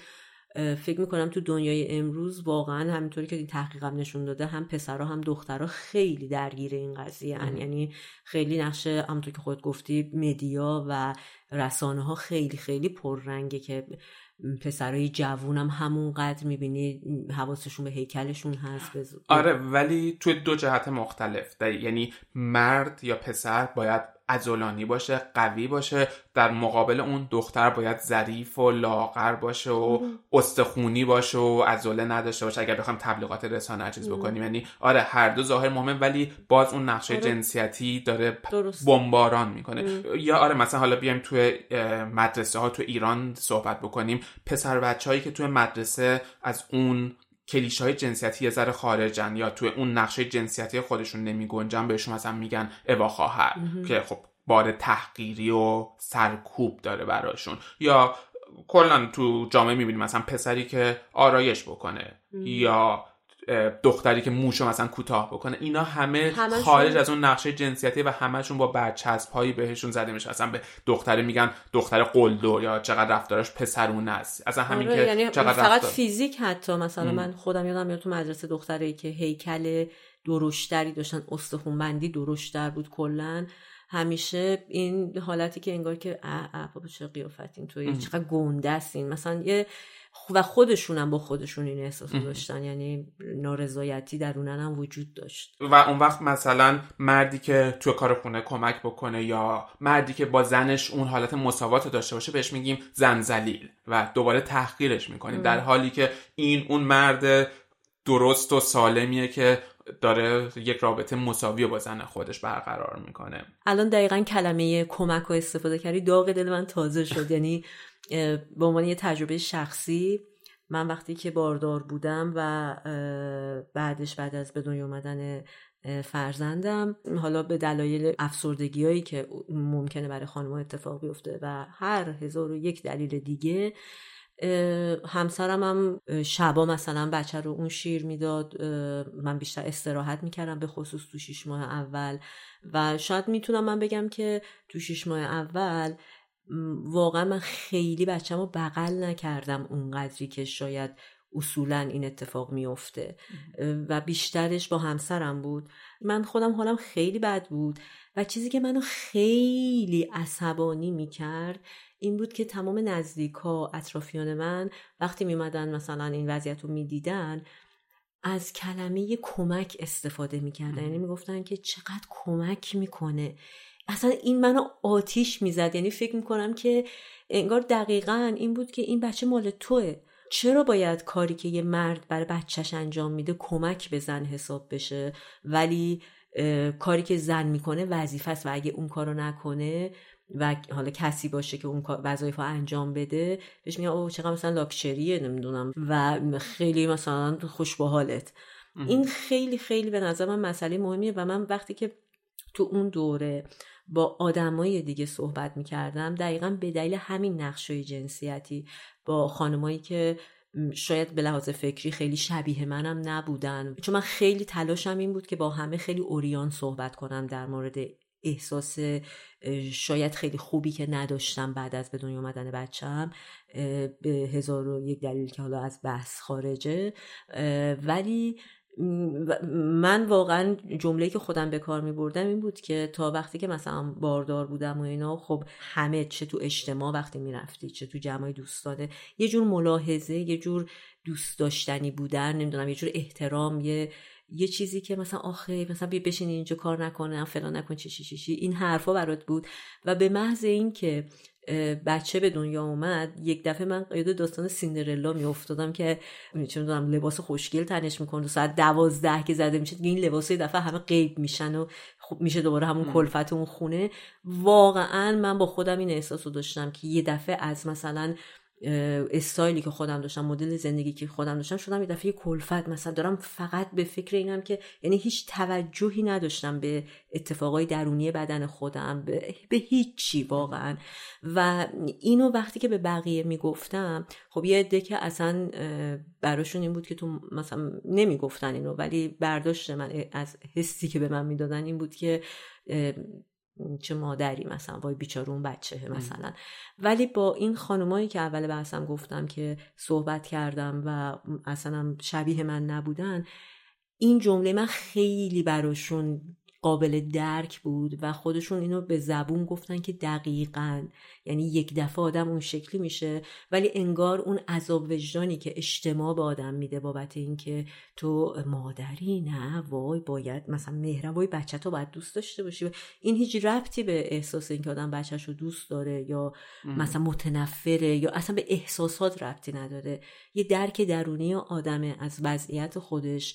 فکر می‌کنم تو دنیای امروز واقعا همینطوری که این تحقیقم نشون داده هم پسرها هم دخترها خیلی درگیر این قضیه هن. یعنی خیلی نقشه همونطور که خود گفتی مدیا و رسانه ها خیلی خیلی پررنگه که پسرای جوونم همونقدر می‌بینی حواسشون به هیکلشون هست آره ولی توی دو جهت مختلف. یعنی مرد یا پسر باید ازولانی باشه قوی باشه در مقابل اون دختر باید ظریف و لاغر باشه و استخونی باشه و ازوله نداشته باشه. اگر بخوایم تبلیغات رسانه چیز بکنیم یعنی آره هر دو ظاهر مهمه ولی باز اون نقشه آره. جنسیتی داره بمباران می‌کنه. یا آره مثلا حالا بیایم توی مدرسه ها تو ایران صحبت بکنیم. پسر بچه هایی که توی مدرسه از اون کلیشه های جنسیتی یه ذره خارجن یا توی اون نقشه جنسیتی خودشون نمی گنجن بهشون مثلا میگن اوا خواهر که خب بار تحقیری و سرکوب داره براشون. یا کلا تو جامعه می‌بینیم مثلا پسری که آرایش بکنه یا دختری که موشو مثلا کوتاه بکنه اینا همه خارج از اون نقشه جنسیتی و همشون با برچسب هایی بهشون زده میشه. اصلا به دختری میگن دختر قلدو یا چقدر رفتارش پسرونه است. اصلا همین آره، که یعنی چقدر فقط رفتار... فیزیک حتی. مثلا من خودم یادم میاد تو مدرسه دختری که هیکل درشتری داشتن استخونبندی درشتر بود کلا. همیشه این حالتی که انگار که اه اه بابا چه قیافتین توی چقدر گنده استین مثلا یه و خودشونم با خودشون این احساس داشتن. یعنی نارضایتی درونن هم وجود داشت. و اون وقت مثلا مردی که توی کار خونه کمک بکنه یا مردی که با زنش اون حالت مساوات داشته باشه بهش میگیم زنزلیل و دوباره تحقیرش می‌کنیم. در حالی که این اون مرد درست و سالمیه که داره یک رابطه مساوی با زن خودش برقرار می‌کنه. الان دقیقا کلمه کمک رو استفاده کردی داغ دل من تازه شد. یعنی به عنوان یه تجربه شخصی من وقتی که باردار بودم و بعدش بعد از به دنیا اومدن فرزندم حالا به دلایل افسردگی هایی که ممکنه برای خانم اتفاق بیفته و هر هزار و یک دلیل دیگه همسرم هم شبا مثلا بچه رو اون شیر می‌داد من بیشتر استراحت می‌کردم به خصوص تو شیش ماه اول و شاید می‌تونم من بگم که تو شیش ماه اول واقعا من خیلی بچم رو بغل نکردم اونقدری که شاید اصولا این اتفاق میفته و بیشترش با همسرم بود. من خودم حالم خیلی بد بود. و چیزی که منو خیلی عصبانی می‌کرد این بود که تمام نزدیکا اطرافیان من وقتی میمدن مثلا این وضعیت رو می‌دیدن از کلمه کمک استفاده می‌کردن. یعنی می‌گفتن که چقدر کمک می‌کنه. اصلا این منو آتیش می‌زد. یعنی فکر می‌کنم که انگار دقیقا این بود که این بچه مال توه. چرا باید کاری که یه مرد برای بچهش انجام میده کمک به زن حساب بشه؟ ولی کاری که زن می‌کنه وظیفه است و اگه اون کارو نکنه و حالا کسی باشه که اون وظایف انجام بده بهش میگن اوه چقدر مثلا لاکچریه نمی‌دونم. و خیلی مثلا خوش حالت این خیلی خیلی به نظر من مسئله مهمیه و من وقتی که تو اون دوره با آدمای دیگه صحبت می‌کردم دقیقا به دلیل همین نقشای جنسیتی. با خانمایی که شاید به لحاظ فکری خیلی شبیه منم نبودن. چون من خیلی تلاشم این بود که با همه خیلی اوریان صحبت کنم در مورد احساس شاید خیلی خوبی که نداشتم بعد از به دنیا اومدن بچم به هزار و یک دلیل که حالا از بحث خارجه. ولی من واقعا جمله که خودم به کار می بردم این بود که تا وقتی که مثلا باردار بودم و اینا خب همه چه تو اجتماع وقتی می‌رفتی چه تو جمعای دوستانه یه جور ملاحظه یه جور دوست داشتنی بودن نمی‌دونم یه جور احترام یه یه چیزی که مثلا آخه مثلا بیا بشین اینجا کار نکنه فلان نکن چی چی چی این حرفا برات بود. و به محض این که بچه به دنیا اومد یک دفعه من یاد داستان سیندرلا می افتادم که دارم لباس خوشگل تنش می‌کنه. ساعت دوازده که زده میشه این لباس یه دفعه همه غیب میشن و خوب میشه دوباره همون کلفت اون خونه. واقعا من با خودم این احساس رو داشتم که یه دفعه از مثلا استایلی که خودم داشتم مدل زندگی که خودم داشتم شدم یه دفعه کلفت مثلا دارم فقط به فکر اینم که یعنی هیچ توجهی نداشتم به اتفاقای درونی بدن خودم به, به هیچی واقعا. و اینو وقتی که به بقیه می‌گفتم خب یه عده که اصلا براشون این بود که تو مثلا نمی‌گفتن اینو ولی برداشت من از حسی که به من می‌دادن این بود که چه مادری مثلا وای بیچاره اون بچه مثلا. ولی با این خانمایی که اول بحثم گفتم که صحبت کردم و اصلا شبیه من نبودن این جمله من خیلی براشون قابل درک بود و خودشون اینو به زبون گفتن که دقیقا. یعنی یک دفعه آدم اون شکلی میشه ولی انگار اون عذاب وجدانی که اجتماع به آدم میده بابت اینکه تو مادری نه وای باید مثلا مهرم وای بچه تو باید دوست داشته باشی. این هیچ ربطی به احساس اینکه آدم بچهش رو دوست داره یا مثلا متنفره یا اصلا به احساسات ربطی نداره. یه درک درونی آدمه از وضعیت خودش.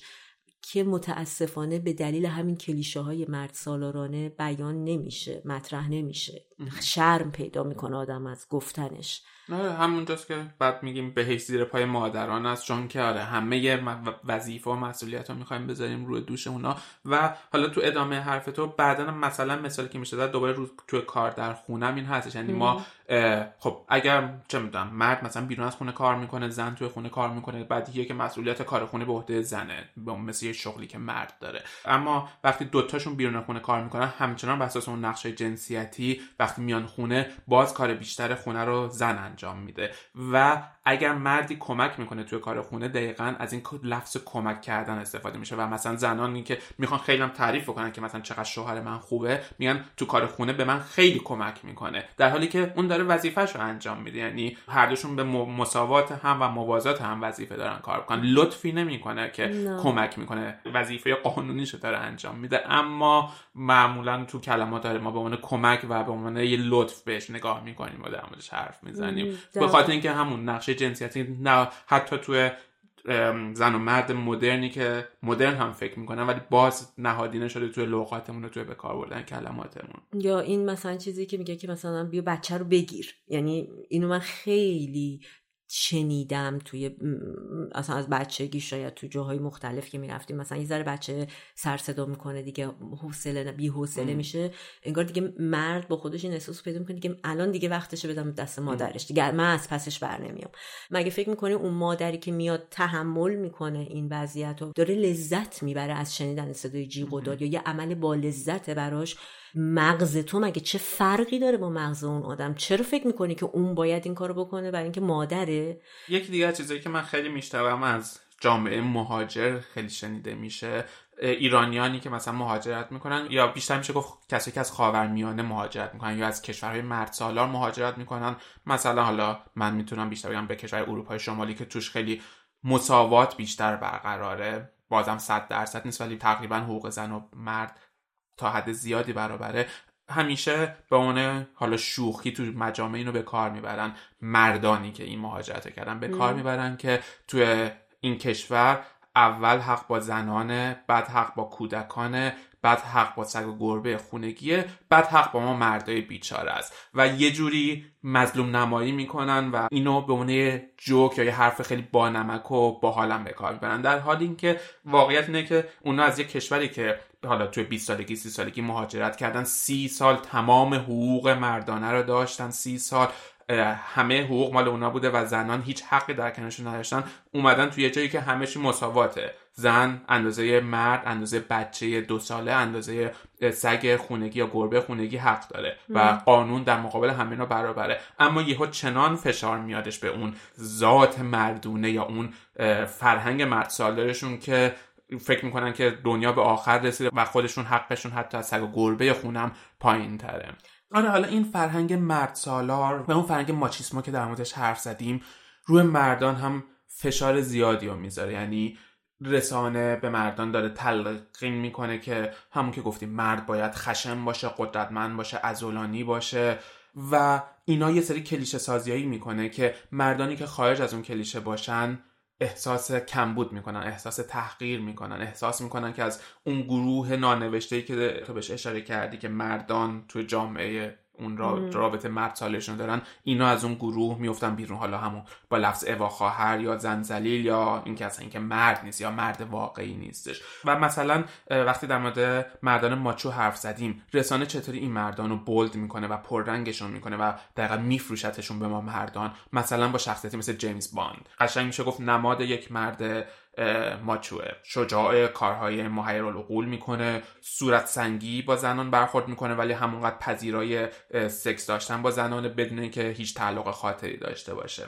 که متاسفانه به دلیل همین کلیشه های مرد سالارانه بیان نمیشه مطرح نمیشه. شرم پیدا می‌کنه آدم از گفتنش. آره همونجاست که بعد میگیم بهش زیر پای مادران است چون که آره همه وظیفه و مسئولیت رو می‌خوایم بذاریم روی دوش اونا. و حالا تو ادامه حرف تو بعدا مثلا مثالی که میشه دوباره رو تو کار در خونم این هستش. یعنی ما خب اگر چه می‌دونم مرد مثلا بیرون از خونه کار می‌کنه زن توی خونه کار می‌کنه بعد یه که مسئولیت کار خونه به عهده زنه به مثل یه شغلی که مرد داره. اما وقتی دوتاشون بیرون خونه کار می‌کنن همچنان بر اساس اون نقشه جنسیتی وقتی میان خونه باز کار بیشتر خونه رو زن انجام میده. و اگر مردی کمک می‌کنه توی کار خونه دقیقا از این لفظ کمک کردن استفاده میشه. و مثلا زنانی که می‌خوان خیلی هم تعریف بکنن که مثلا چقدر شوهر من خوبه میگن تو کار خونه به من خیلی کمک می‌کنه. در حالی که اون وظیفهش رو انجام میده. یعنی هر دوشون به مساوات هم و موازات هم وظیفه دارن کار بکنن لطفی نمی‌کنه که نه. کمک می‌کنه. وظیفه قانونیشو داره انجام میده. اما معمولا تو کلمات داره ما به عنوان کمک و به عنوان یه لطف بهش نگاه می‌کنیم و در موردش حرف می‌زنیم. به خاطر اینکه همون نقشه جنسیتی نه حتی توی زن و مرد مدرنی که مدرن هم فکر می‌کنن ولی باز نهادینه شده توی لغاتمون و توی به کار بردن کلماتمون. یا این مثلا چیزی که میگه که مثلا بیا بچه رو بگیر. یعنی اینو من خیلی شنیدم توی اصلا از بچگی شاید تو جاهای مختلف که می‌رفتیم مثلا یه ذره بچه سر صدا می‌کنه دیگه حوصله بی حوصله میشه انگار دیگه مرد با خودش این احساس پیدا می‌کنه دیگه الان دیگه وقتشه بدم دست مادرش دیگه من از پسش بر نمیام. مگه فکر می‌کنه اون مادری که میاد تحمل می‌کنه این وضعیت رو داره لذت می‌بره از شنیدن صدای جیغ و داد یا یه عمل با لذت براش مغز تو مگه چه فرقی داره با مغز اون آدم؟ چرا فکر می‌کنی که اون باید این کارو بکنه برای اینکه مادره؟ یکی دیگه چیزایی که من خیلی میشتوم از جامعه مهاجر خیلی شنیده میشه ایرانیانی که مثلا مهاجرت می‌کنن یا بیشتر میشه گفت کسی که از خاورمیانه مهاجرت می‌کنن یا از کشورهای مرد سالار مهاجرت می‌کنن. مثلا حالا من می‌تونم بیشتر بگم به کشور اروپای شمالی که توش خیلی مساوات بیشتر برقراره. بازم صد درصد نیست ولی تقریبا حقوق زن و مرد تا حد زیادی برابره همیشه به اون حالا شوخی تو مجامع اینو به کار می‌برن. مردانی که این مهاجرت کردن به کار می‌برن که توی این کشور اول حق با زنانه بعد حق با کودکانه بعد حق با سگ و گربه خونگیه بعد حق با ما مردای بیچاره است. و یه جوری مظلوم نمایی می‌کنن و اینو به عنوان جوک یا یه حرف خیلی با نمک و با حالم به کار می‌برن. در حالی اینکه واقعیت اینه که اونا از یه کشوری که حالا توی 20 سالگی 30 سالگی مهاجرت کردن سی سال تمام حقوق مردانه رو داشتن سی سال همه حقوق مال اونا بوده و زنان هیچ حقی در کنارشون نداشتن. اومدن توی جایی که همه مساواته. زن اندازه مرد اندازه بچه دو ساله اندازه سگ خونگی یا گربه خونگی حق داره و قانون در مقابل همه برابره. اما یهو چنان فشار میادش به اون ذات مردونه یا اون فرهنگ مرد سالارشون که فکر می‌کنن که دنیا به آخر رسیده و خودشون حقشون حتی از سگ و گربه خونم پایین تره. آره حالا این فرهنگ مرد سالار و اون فرهنگ ماچیسمو که در موردش حرف زدیم روی مردان هم فشار زیادی رو می‌ذاره. یعنی رسانه به مردان داره تلقین می‌کنه که همون که گفتیم مرد باید خشم باشه قدرتمند باشه ازولانی باشه و اینا یه سری کلیشه سازیایی می‌کنه که مردانی که خارج از اون کلیشه باشن احساس کمبود می‌کنن احساس تحقیر می‌کنن احساس می‌کنن که از اون گروه نانوشته که تو بهش اشاره کردی که مردان تو جامعه اون رابطه مرد دارن اینا از اون گروه میفتن بیرون. حالا همون با لفظ اوا خواهر یا زنزلیل یا اینکه اصلا اینکه مرد نیست یا مرد واقعی نیستش. و مثلا وقتی در مورد مردان ماچو حرف زدیم رسانه چطوری این مردان رو بولد می‌کنه و پررنگشون می‌کنه و دقیقا میفروشتشون به ما مردان؟ مثلا با شخصیتی مثل جیمز باند. قشنگ میشه گفت نماد یک مرد ماچوه. شجاع کارهای محیر العقول می‌کنه. صورت سنگی با زنان برخورد می‌کنه ولی همونقدر پذیرای سکس داشتن با زنان بدون که هیچ تعلق خاطری داشته باشه.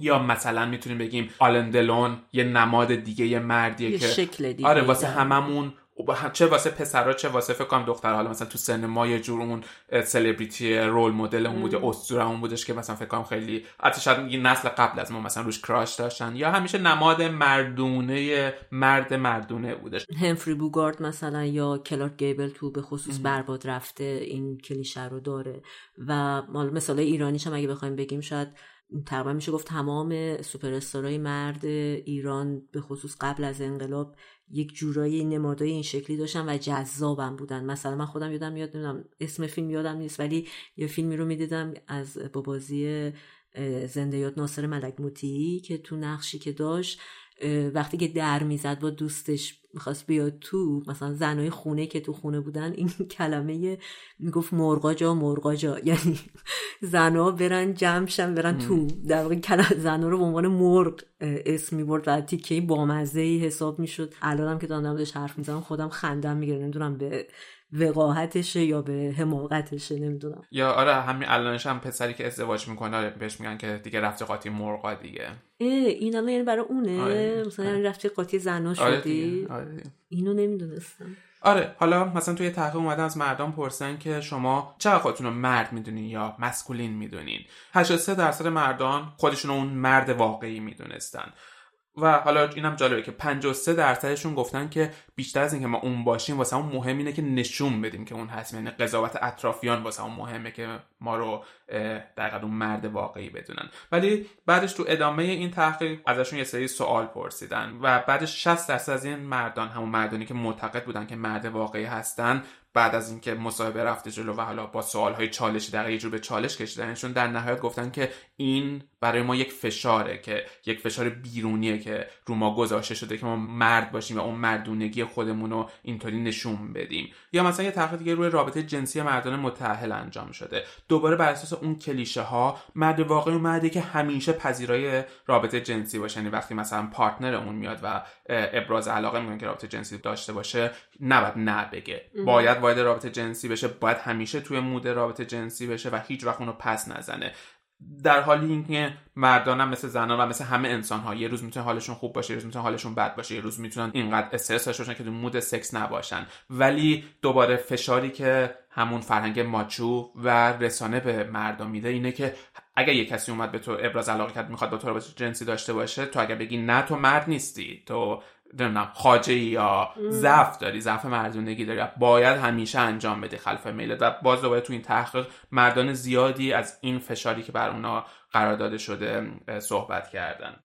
یا مثلا می‌تونیم بگیم آلندلون یه نماد دیگه یه مردیه یه که شکل دیگه آره واسه هممون چه واسه پسرها چه واسه فکر کنم دختر. حالا مثلا تو سن ما یه جور اون سلبریتی رول مدل اون بوده اسطوره اون بودش که مثلا فکر کنم خیلی حتی شاید یه نسل قبل از ما مثلا روش کراش داشتن یا همیشه نماد مردونه مرد مردونه بودش. همفری بوگارد مثلا یا کلارک گیبل تو به خصوص برباد رفته این کلیشه رو داره. و مال مثال ایرانیش هم اگه بخوایم بگیم شاید تقریبا میشه گفت تمام سوپر مرد ایران به خصوص قبل از انقلاب یک جورایی نمادای این شکلی داشتن و جذابم بودن. مثلا من خودم یادم یاد نمی‌دونم اسم فیلم یادم نیست ولی یه فیلمی رو می‌دیدم از با بازی زنده یاد ناصر ملک موتی که تو نقشی که داشت وقتی که در می‌زد با دوستش می‌خواست بیاد تو مثلا زنای خونه که تو خونه بودن این کلمه می‌گفت مرغا جا مرغا جا یعنی زنا برن جمعشن برن تو. در واقع زنا رو به عنوان مرغ اسم می‌برد و تیکه بامزه ای حساب می‌شد. الانم که دارم داشت حرف می‌زنم خودم خندم می‌گیره نمی‌دونم به وقاحتشه یا به حماقتشه نمی‌دونم. یا آره همین الانش هم پسری که ازدواج می‌کنه بهش میگن که دیگه رفتی قاطی مرغا دیگه. اه این الان یعنی برای اونه. آره. مثلا آره. رفتی قاطی زنا آره شدی. آره اینو نمی‌دونستم. آره حالا مثلا توی تحقیق اومدن از مردم پرسن که شما چقدر خودتون رو مرد می‌دونین یا مسکولین می‌دونین؟ 83 درصد مردان خودشون اون مرد واقعی می‌دونستن. و حالا اینم جالبه که 53 درصدشون گفتن که بیشتر از اینکه ما اون باشیم واسه اون مهم اینه که نشون بدیم که اون هستیم یعنی قضاوت اطرافیان واسه اون مهمه که ما رو در اون مرد واقعی بدونن. ولی بعدش تو ادامه این تحقیق ازشون یه سری سوال پرسیدن و بعدش 60 درصد از این مردان همون مردانی که معتقد بودن که مرد واقعی هستن بعد از اینکه مصاحبه رفته جلو و حالا با های چالشی در یه جور به چالش کشیدنشون در نهایت گفتن که این برای ما یک فشاره که یک فشار بیرونیه که رو ما گذاشته شده که ما مرد باشیم و اون مردونگی خودمون رو اینطوری نشون بدیم. یا مثلا یه تحقیق دیگه روی رابطه جنسی مردان متأهل انجام شده. دوباره بر اساس اون کلیشه ها مرد واقعی اون مردی که همیشه پذیرای رابطه جنسی باشه. یعنی وقتی مثلا پارتنر اون میاد و ابراز علاقه می‌کنه که رابطه جنسی داشته باشه نباید نه بگه. باید وارد رابطه جنسی بشه. باید همیشه توی مود رابطه جنسی بشه و هیچ وقت اونو پس نزنه. در حالی اینکه مردان هم مثل زنان و مثل همه انسان ها یه روز می‌تونه حالشون خوب باشه یه روز می‌تونه حالشون بد باشه یه روز می‌تونن اینقدر استرس داشته باشن که تو مود سکس نباشن. ولی دوباره فشاری که همون فرهنگ ماچو و رسانه به مردم میده اینه که اگر یه کسی اومد به تو ابراز علاقه کرد می‌خواد با تو رابطه جنسی داشته باشه تو اگر بگی نه تو مرد نیستی. تو نمی‌دونم خاجه یا ضعف داری ضعف مردونگی داری باید همیشه انجام بدی خلف میلت و باز دوباره تو این تحقیق مردان زیادی از این فشاری که بر اونا قرار داده شده صحبت کردن.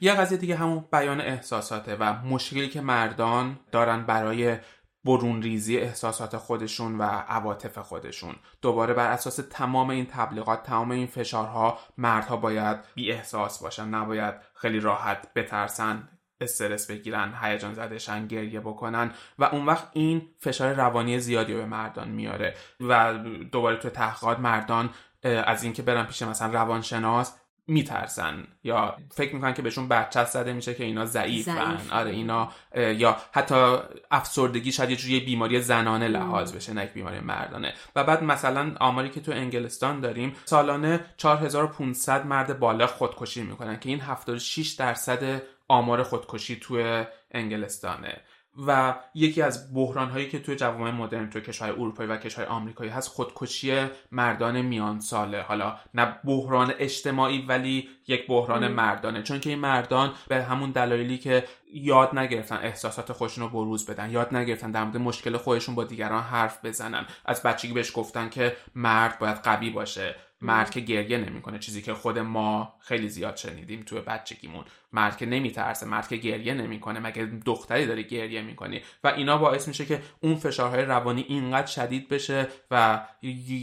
یه قضیه دیگه همون بیان احساساته و مشکلی که مردان دارن برای برون ریزی احساسات خودشون و عواطف خودشون. دوباره بر اساس تمام این تبلیغات تمام این فشارها مردها باید بی احساس باشن نباید خیلی راحت بترسن. استرس بگیرن هیجان زدهشن گریه بکنن و اون وقت این فشار روانی زیادی به مردان میاره و دوباره تو تحقیقات مردان از اینکه برن پیش مثلا روانشناس میترسن یا فکر می‌کنن که بهشون بچه زده میشه که اینا ضعیفن. آره اینا یا حتی افسردگی شاید یه جوری بیماری زنانه لحاظ بشه نه بیماری مردانه. و بعد مثلا آماری که تو انگلستان داریم سالانه 4500 مرد بالغ خودکشی می‌کنن که این 76 درصد آمار خودکشی توی انگلستانه. و یکی از بحران هایی که توی جوامع مدرن توی کشورهای اروپایی و کشورهای آمریکایی هست خودکشی مردان میان ساله حالا نه بحران اجتماعی ولی یک بحران مردانه. چون که این مردان به همون دلایلی که یاد نگرفتن احساسات خودشون رو بروز بدن یاد نگرفتن در مورد مشکل خودشون با دیگران حرف بزنن. از بچگی بهش گفتن که مرد باید قوی باشه. مرد که گریه نمی‌کنه. چیزی که خود ما خیلی زیاد شنیدیم تو بچگیمون. مرد که نمیترسه مرد که گریه نمی‌کنه. مگه دختری داره گریه می‌کنی؟ و اینا باعث میشه که اون فشارهای روانی اینقدر شدید بشه و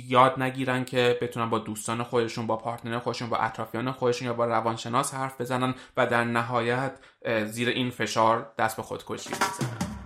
یاد نگیرن که بتونن با دوستان خودشون با پارتنر خودشون با اطرافیان خودشون یا با روانشناس حرف بزنن و در نهایت زیر این فشار دست به خودکشی بزنن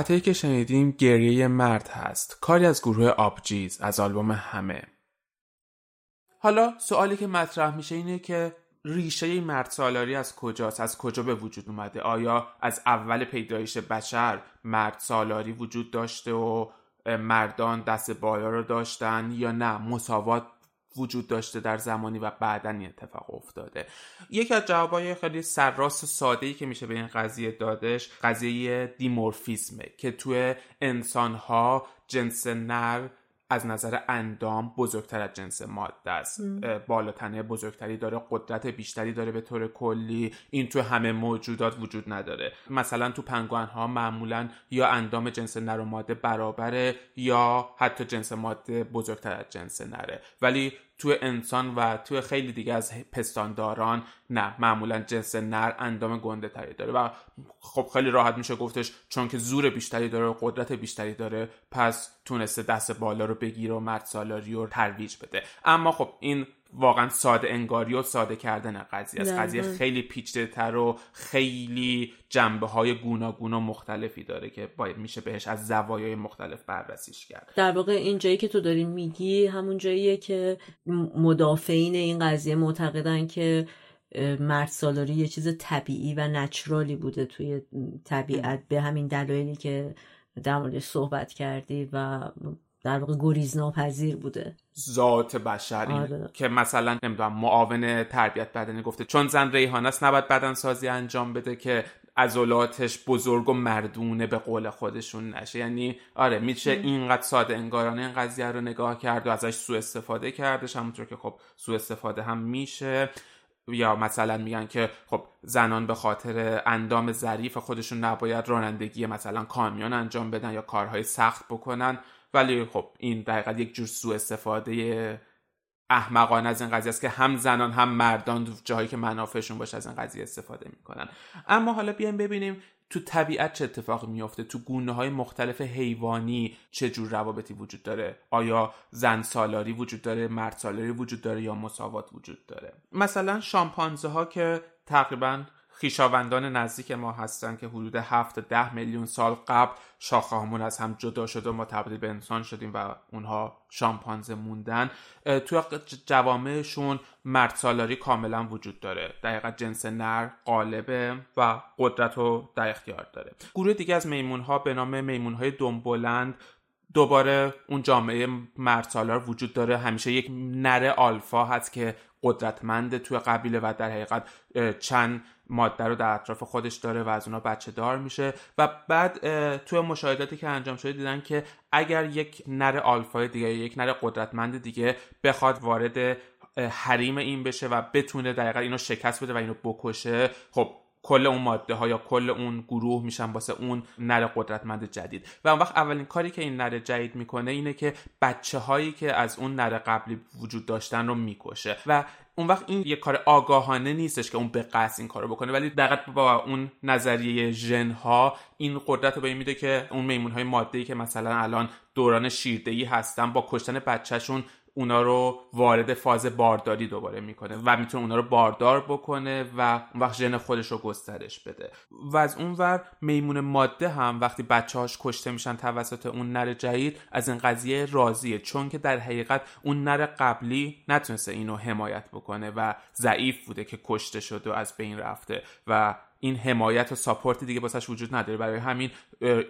قطعی که شنیدیم گریه مرد هست. کاری از گروه آبجیز از آلبوم همه. حالا سوالی که مطرح میشه اینه که ریشه مرد سالاری از کجاست؟ از کجا به وجود اومده؟ آیا از اول پیدایش بشر مرد سالاری وجود داشته و مردان دست بالا رو داشتن یا نه؟ مساوات وجود داشته در زمانی و بعدا این اتفاق افتاده. یکی از جوابای خیلی سرراست و ساده ای که میشه به این قضیه دادش قضیه دیمورفیزمه که توی انسانها جنس نر از نظر اندام بزرگتر از جنس ماده است. بالاتنه بزرگتری داره قدرت بیشتری داره به طور کلی. این تو همه موجودات وجود نداره. مثلا تو پنگوان ها معمولا یا اندام جنس نر و ماده برابره یا حتی جنس ماده بزرگتر از جنس نره. ولی تو انسان و تو خیلی دیگه از پستانداران نه معمولا جنس نر اندام گنده تری داره. و خب خیلی راحت میشه گفتش چون که زور بیشتری داره و قدرت بیشتری داره پس تونسته دست بالا رو بگیره و مرد سالاری رو ترویج بده. اما خب این واقعا ساده انگاری و ساده کردن قضیه است. قضیه خیلی پیچیده تر و خیلی جنبه های گوناگون و مختلفی داره که باید میشه بهش از زوایای مختلف بررسیش کرد. در واقع این جایی که تو داری میگی همون جاییه که مدافعین این قضیه معتقدن که مرد سالاری یه چیز طبیعی و نچرالی بوده توی طبیعت به همین دلایلی که در موردش صحبت کردی و در واقع گریز ناپذیر بوده. ذات بشر آره. که مثلا نمی‌دونم معاون تربیت بدنی گفته چون زن ریحان است نباید بدن سازی انجام بده که عضلاتش بزرگ و مردونه به قول خودشون نشه. یعنی آره میشه اینقدر ساده انگارانه این قضیه رو نگاه کرد و ازش سوء استفاده کردش همونطور که خب سوء استفاده هم میشه. یا مثلا میگن که خب زنان به خاطر اندام ظریف خودشون نباید رانندگی مثلا کامیون انجام بدن یا کارهای سخت بکنن. ولی خب این دقیقا یک جور سوء استفاده احمقانه از این قضیه است که هم زنان هم مردان جاهایی که منافعشون باشه از این قضیه استفاده می‌کنن. اما حالا بیایم ببینیم تو طبیعت چه اتفاقی میافته؟ تو گونه های مختلف حیوانی چه جور روابطی وجود داره؟ آیا زن سالاری وجود داره مرد سالاری وجود داره یا مساوات وجود داره؟ مثلا شامپانزه ها که تقریبا خیشاوندان نزدیک ما هستند که حدود 7 تا 10 میلیون سال قبل شاخهامون از هم جدا شد و ما تبدیل به انسان شدیم و اونها شامپانزه موندن. توی جوامعشون مرد سالاری کاملا وجود داره. دقیقا جنس نر قالبه و قدرت رو در اختیار داره. گروه دیگه از میمون ها به نام میمون های دنبلند دوباره اون جامعه مرد سالار وجود داره. همیشه یک نر آلفا هست که قدرتمنده توی قبیله و در حقیقت چند ماده رو در اطراف خودش داره و از اونا بچه دار میشه و بعد توی مشاهداتی که انجام شده دیدن که اگر یک نر آلفای دیگه یک نر قدرتمند دیگه بخواد وارد حریم این بشه و بتونه دقیقا اینو شکست بده و اینو بکشه خب کل اون ماده ها یا کل اون گروه میشن واسه اون نر قدرتمند جدید. و اون وقت اولین کاری که این نر جدید می‌کنه اینه که بچه هایی که از اون نر قبلی وجود داشتن رو می‌کشه. و اون وقت این یه کار آگاهانه نیستش که اون به قصد این کارو بکنه ولی دقیقا با اون نظریه ژن ها این قدرت رو به این میده که اون میمون های ماده ای که مثلا الان دوران شیردهی هستن با کشتن بچهشون اونا رو وارد فاز بارداری دوباره می‌کنه و می‌تونه اونا رو باردار بکنه و اون وقت ژن خودش رو گسترش بده. و از اون ور میمون ماده هم وقتی بچه هاش کشته میشن توسط اون نر جدید از این قضیه راضیه. چون که در حقیقت اون نر قبلی نتونسته اینو حمایت بکنه و ضعیف بوده که کشته شده و از بین رفته و این حمایت و ساپورت دیگه واسش وجود نداره. برای همین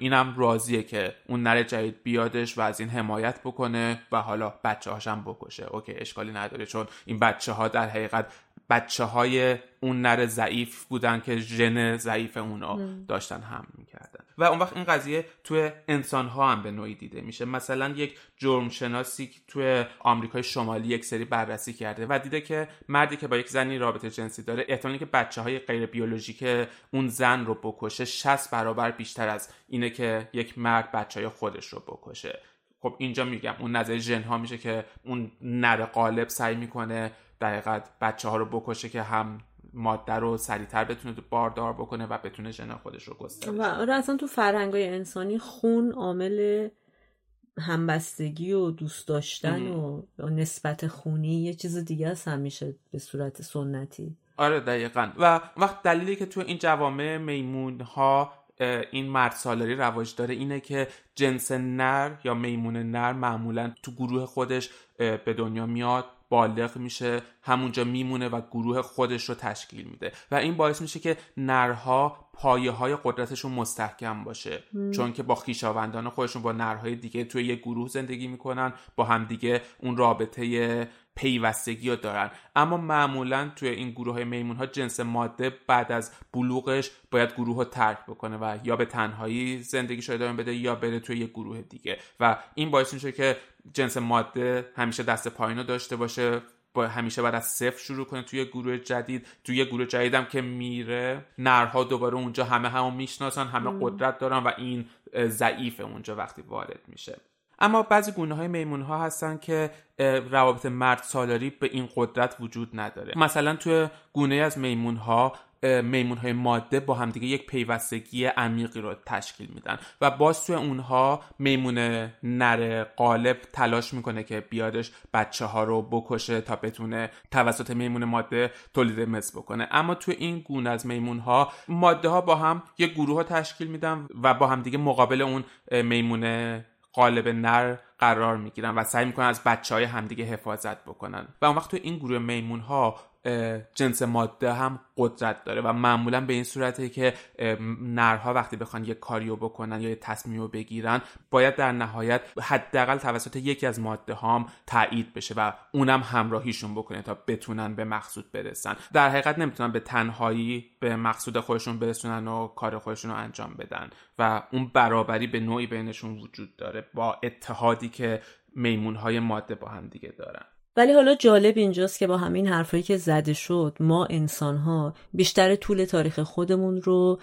اینم راضیه که اون نر جدید بیادش و از این حمایت بکنه و حالا بچه هاشم بکشه. اوکی اشکالی نداره چون این بچه ها در حقیقت بچه های اون نر ضعیف بودن که ژن ضعیف اونا داشتن هم می‌کردن. و اون وقت این قضیه توی انسان ها هم به نوعی دیده میشه. مثلا یک جرمشناسی توی آمریکای شمالی یک سری بررسی کرده و دیده که مردی که با یک زنی رابطه جنسی داره احتمالی که بچه های غیر بیولوژیک اون زن رو بکشه 60 برابر بیشتر از اینه که یک مرد بچه های خودش رو بکشه. خب اینجا میگم اون نظر ژن ها میشه که اون نر قالب سعی می‌کنه دقیقت بچه ها رو بکشه که هم ماده رو سریعتر بتونه باردار بکنه و بتونه ژن خودش رو گسترش و آره اصلا تو فرهنگای انسانی خون عامل همبستگی و دوست داشتن و نسبت خونی یه چیز دیگه است همیشه به صورت سنتی. آره دقیقا. و وقت دلیلی که تو این جوامع میمون ها این مرد سالاری رواج داره اینه که جنس نر یا میمون نر معمولا تو گروه خودش به دنیا میاد بالغ میشه همونجا میمونه و گروه خودش رو تشکیل میده. و این باعث میشه که نرها پایه های قدرتشون مستحکم باشه. چون که با خیشاوندان خودشون با نرهای دیگه توی یه گروه زندگی می‌کنن با همدیگه اون رابطه پیوستگی رو دارن. اما معمولا توی این گروه های میمون ها جنس ماده بعد از بلوغش باید گروه رو ترک بکنه و یا به تنهایی زندگی ادامه بده یا بره توی یه گروه دیگه. و این باعث میشه که جنس ماده همیشه دست پایین رو داشته باشه با همیشه بعد از صفر شروع کنه توی گروه جدید. توی یه گروه جدیدم که میره نرها دوباره اونجا همه همو می‌شناسن همه قدرت دارن و این ضعیف اونجا وقتی وارد میشه. اما بعضی گونه های میمون ها هستن که روابط مرد سالاری به این قدرت وجود نداره. مثلا توی گونه از میمون ها میمون های ماده با همدیگه یک پیوستگی عمیقی رو تشکیل میدن و باز توی اونها میمون نر قالب تلاش می‌کنه که بیادش بچه ها رو بکشه تا بتونه توسط میمون ماده تولید مثل بکنه. اما توی این گونه از میمون ها ماده ها با هم یک گروه ها تشکیل میدن و با همدیگه مقابل اون میمون قالب نر قرار می‌گیرن و سعی می‌کنن از بچه های همدیگه حفاظت بکنن. و اون وقت تو این گروه میمون ها جنس ماده هم قدرت داره و معمولا به این صورته که نرها وقتی بخوان یه کاریو بکنن یا یه تصمیم رو بگیرن باید در نهایت حداقل توسط یکی از ماده هام تایید بشه و اونم همراهیشون بکنه تا بتونن به مقصود برسن. در حقیقت نمی‌تونن به تنهایی به مقصود خودشون برسونن و کار خودشون رو انجام بدن و اون برابری به نوعی بینشون وجود داره با اتحادی که میمون های ماده با هم دیگه دارن. ولی حالا جالب اینجاست که با همین حرفایی که زده شد ما انسان ها بیشتر طول تاریخ خودمون رو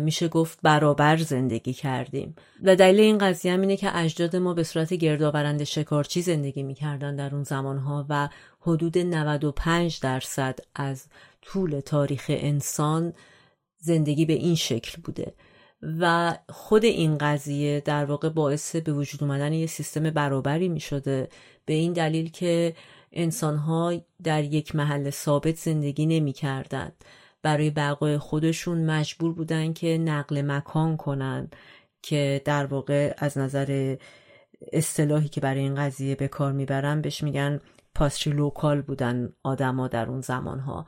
میشه گفت برابر زندگی کردیم. و دلیل این قضیه هم اینه که اجداد ما به صورت گردآورنده شکارچی زندگی می‌کردن در اون زمانها و حدود 95 درصد از طول تاریخ انسان زندگی به این شکل بوده. و خود این قضیه در واقع باعث به وجود اومدن یه سیستم برابری می شده به این دلیل که انسانها در یک محل ثابت زندگی نمی کردن. برای بقای خودشون مجبور بودن که نقل مکان کنن که در واقع از نظر اصطلاحی که برای این قضیه به کار می‌برن بهش میگن پاستری لوکال بودن آدما در اون زمانها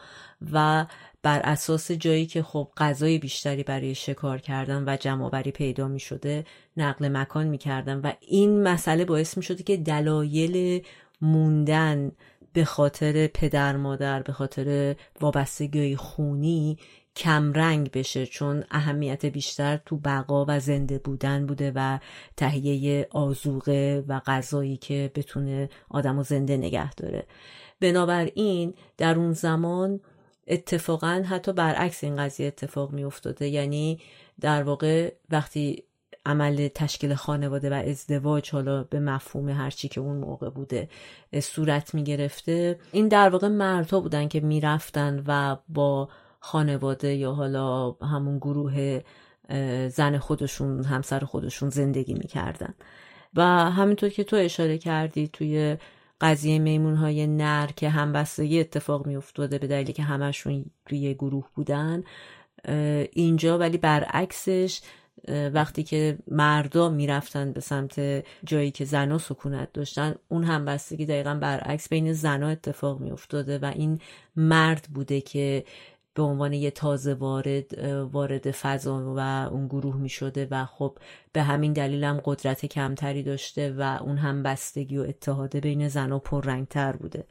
و بر اساس جایی که خب غذای بیشتری برای شکار کردن و جمعآوری پیدا می شده نقل مکان می کردن و این مسئله باعث می شده که دلایل موندن به خاطر پدر مادر به خاطر وابستگی خونی کمرنگ بشه چون اهمیت بیشتر تو بقا و زنده بودن بوده و تهیه آزوقه و غذایی که بتونه آدم و زنده نگه داره. بنابراین در اون زمان اتفاقا حتی برعکس این قضیه اتفاق می افتاده یعنی در واقع وقتی عمل تشکیل خانواده و ازدواج حالا به مفهوم هرچی که اون موقع بوده صورت می گرفته این در واقع مردها بودن که می‌رفتن و با خانواده یا حالا همون گروه زن خودشون همسر خودشون زندگی می‌کردن. و همینطور که تو اشاره کردی توی قضیه میمون های نر که همبستگی اتفاق می افتاده به دلیلی که همشون توی گروه بودن اینجا ولی برعکسش وقتی که مردا می‌رفتن به سمت جایی که زنها سکونت داشتن اون همبستگی دقیقا برعکس بین زنها اتفاق می افتاده و این مرد بوده که به عنوان یه تازه وارد وارد فضا و اون گروه می شده و خب به همین دلیل هم قدرت کمتری داشته و اون هم بستگی و اتحاده بین زن و پررنگتر بوده.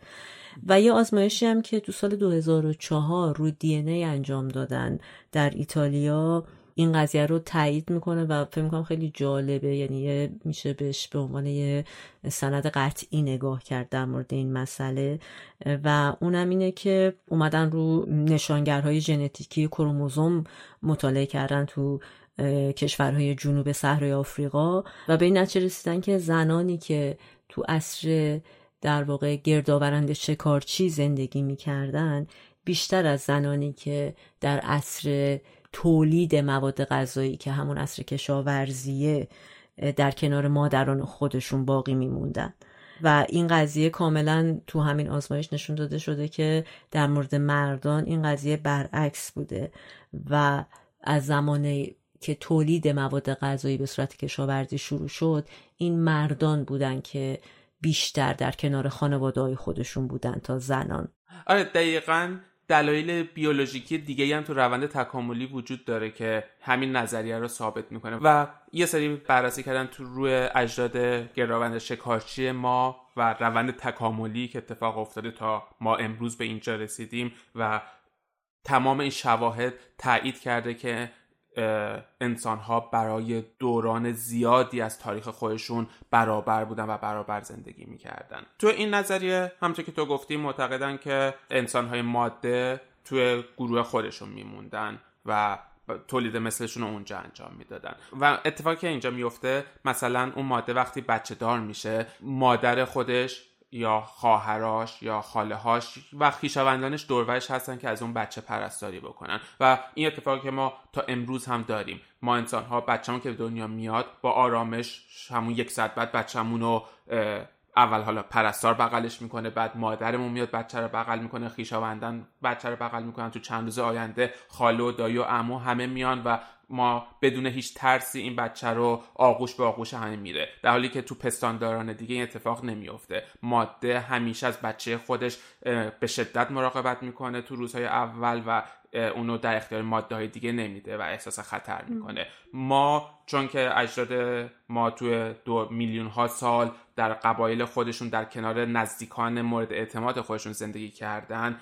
و یه آزمایشی هم که تو سال 2004 رو دی انجام دادن در ایتالیا این قضیه رو تایید می‌کنه و فکر می‌کنم خیلی جالبه. یعنی میشه بهش به عنوان یه سند قطعی نگاه کرد در مورد این مسئله. و اونم اینه که اومدن رو نشانگرهای ژنتیکی کروموزوم مطالعه کردن تو کشورهای جنوب صحرای آفریقا و به این نتیجه رسیدن که زنانی که تو عصر در واقع گردآورند شکارچی زندگی می‌کردن بیشتر از زنانی که در عصر تولید مواد غذایی که همون اصر کشاورزیه در کنار مادران خودشون باقی میموندن. و این قضیه کاملا تو همین آزمایش نشون داده شده که در مورد مردان این قضیه برعکس بوده و از زمانی که تولید مواد غذایی به صورت کشاورزی شروع شد این مردان بودن که بیشتر در کنار خانواده های خودشون بودن تا زنان. آره دقیقا دلایل بیولوژیکی دیگه هم تو روند تکاملی وجود داره که همین نظریه رو ثابت می‌کنه و یه سری بررسی کردن تو روی اجداد گراوند شکارچی ما و روند تکاملی که اتفاق افتاده تا ما امروز به اینجا رسیدیم و تمام این شواهد تایید کرده که انسان ها برای دوران زیادی از تاریخ خودشون برابر بودن و برابر زندگی می‌کردن. تو این نظریه همطور که تو گفتی معتقدن که انسان های ماده توی گروه خودشون میموندن و تولید مثلشون رو اونجا انجام می‌دادن. و اتفاقی که اینجا میفته مثلا اون ماده وقتی بچه دار میشه مادر خودش یا خواهراش یا خالهاش و خویشاوندانش دورورش هستن که از اون بچه پرستاری بکنن. و این اتفاقی که ما تا امروز هم داریم. ما انسان ها بچه‌مون که به دنیا میاد با آرامش همون یک ساعت بعد بچه‌مون رو اول حالا پرستار بغلش می‌کنه بعد مادرمون میاد بچه رو بغل می‌کنه خیشاوندن بچه رو بغل می‌کنن تو چند روز آینده. خاله و دایی و عمو همه میان و ما بدون هیچ ترسی این بچه رو آغوش به آغوش همه میره. در حالی که تو پستانداران دیگه این اتفاق نمیافته. ماده همیشه از بچه خودش به شدت مراقبت می‌کنه تو روزهای اول و اونو در اختیار ماده های دیگه نمیده و احساس خطر می‌کنه. ما چون که اجداد ما توی دو میلیون ها سال در قبایل خودشون در کنار نزدیکان مورد اعتماد خودشون زندگی کردن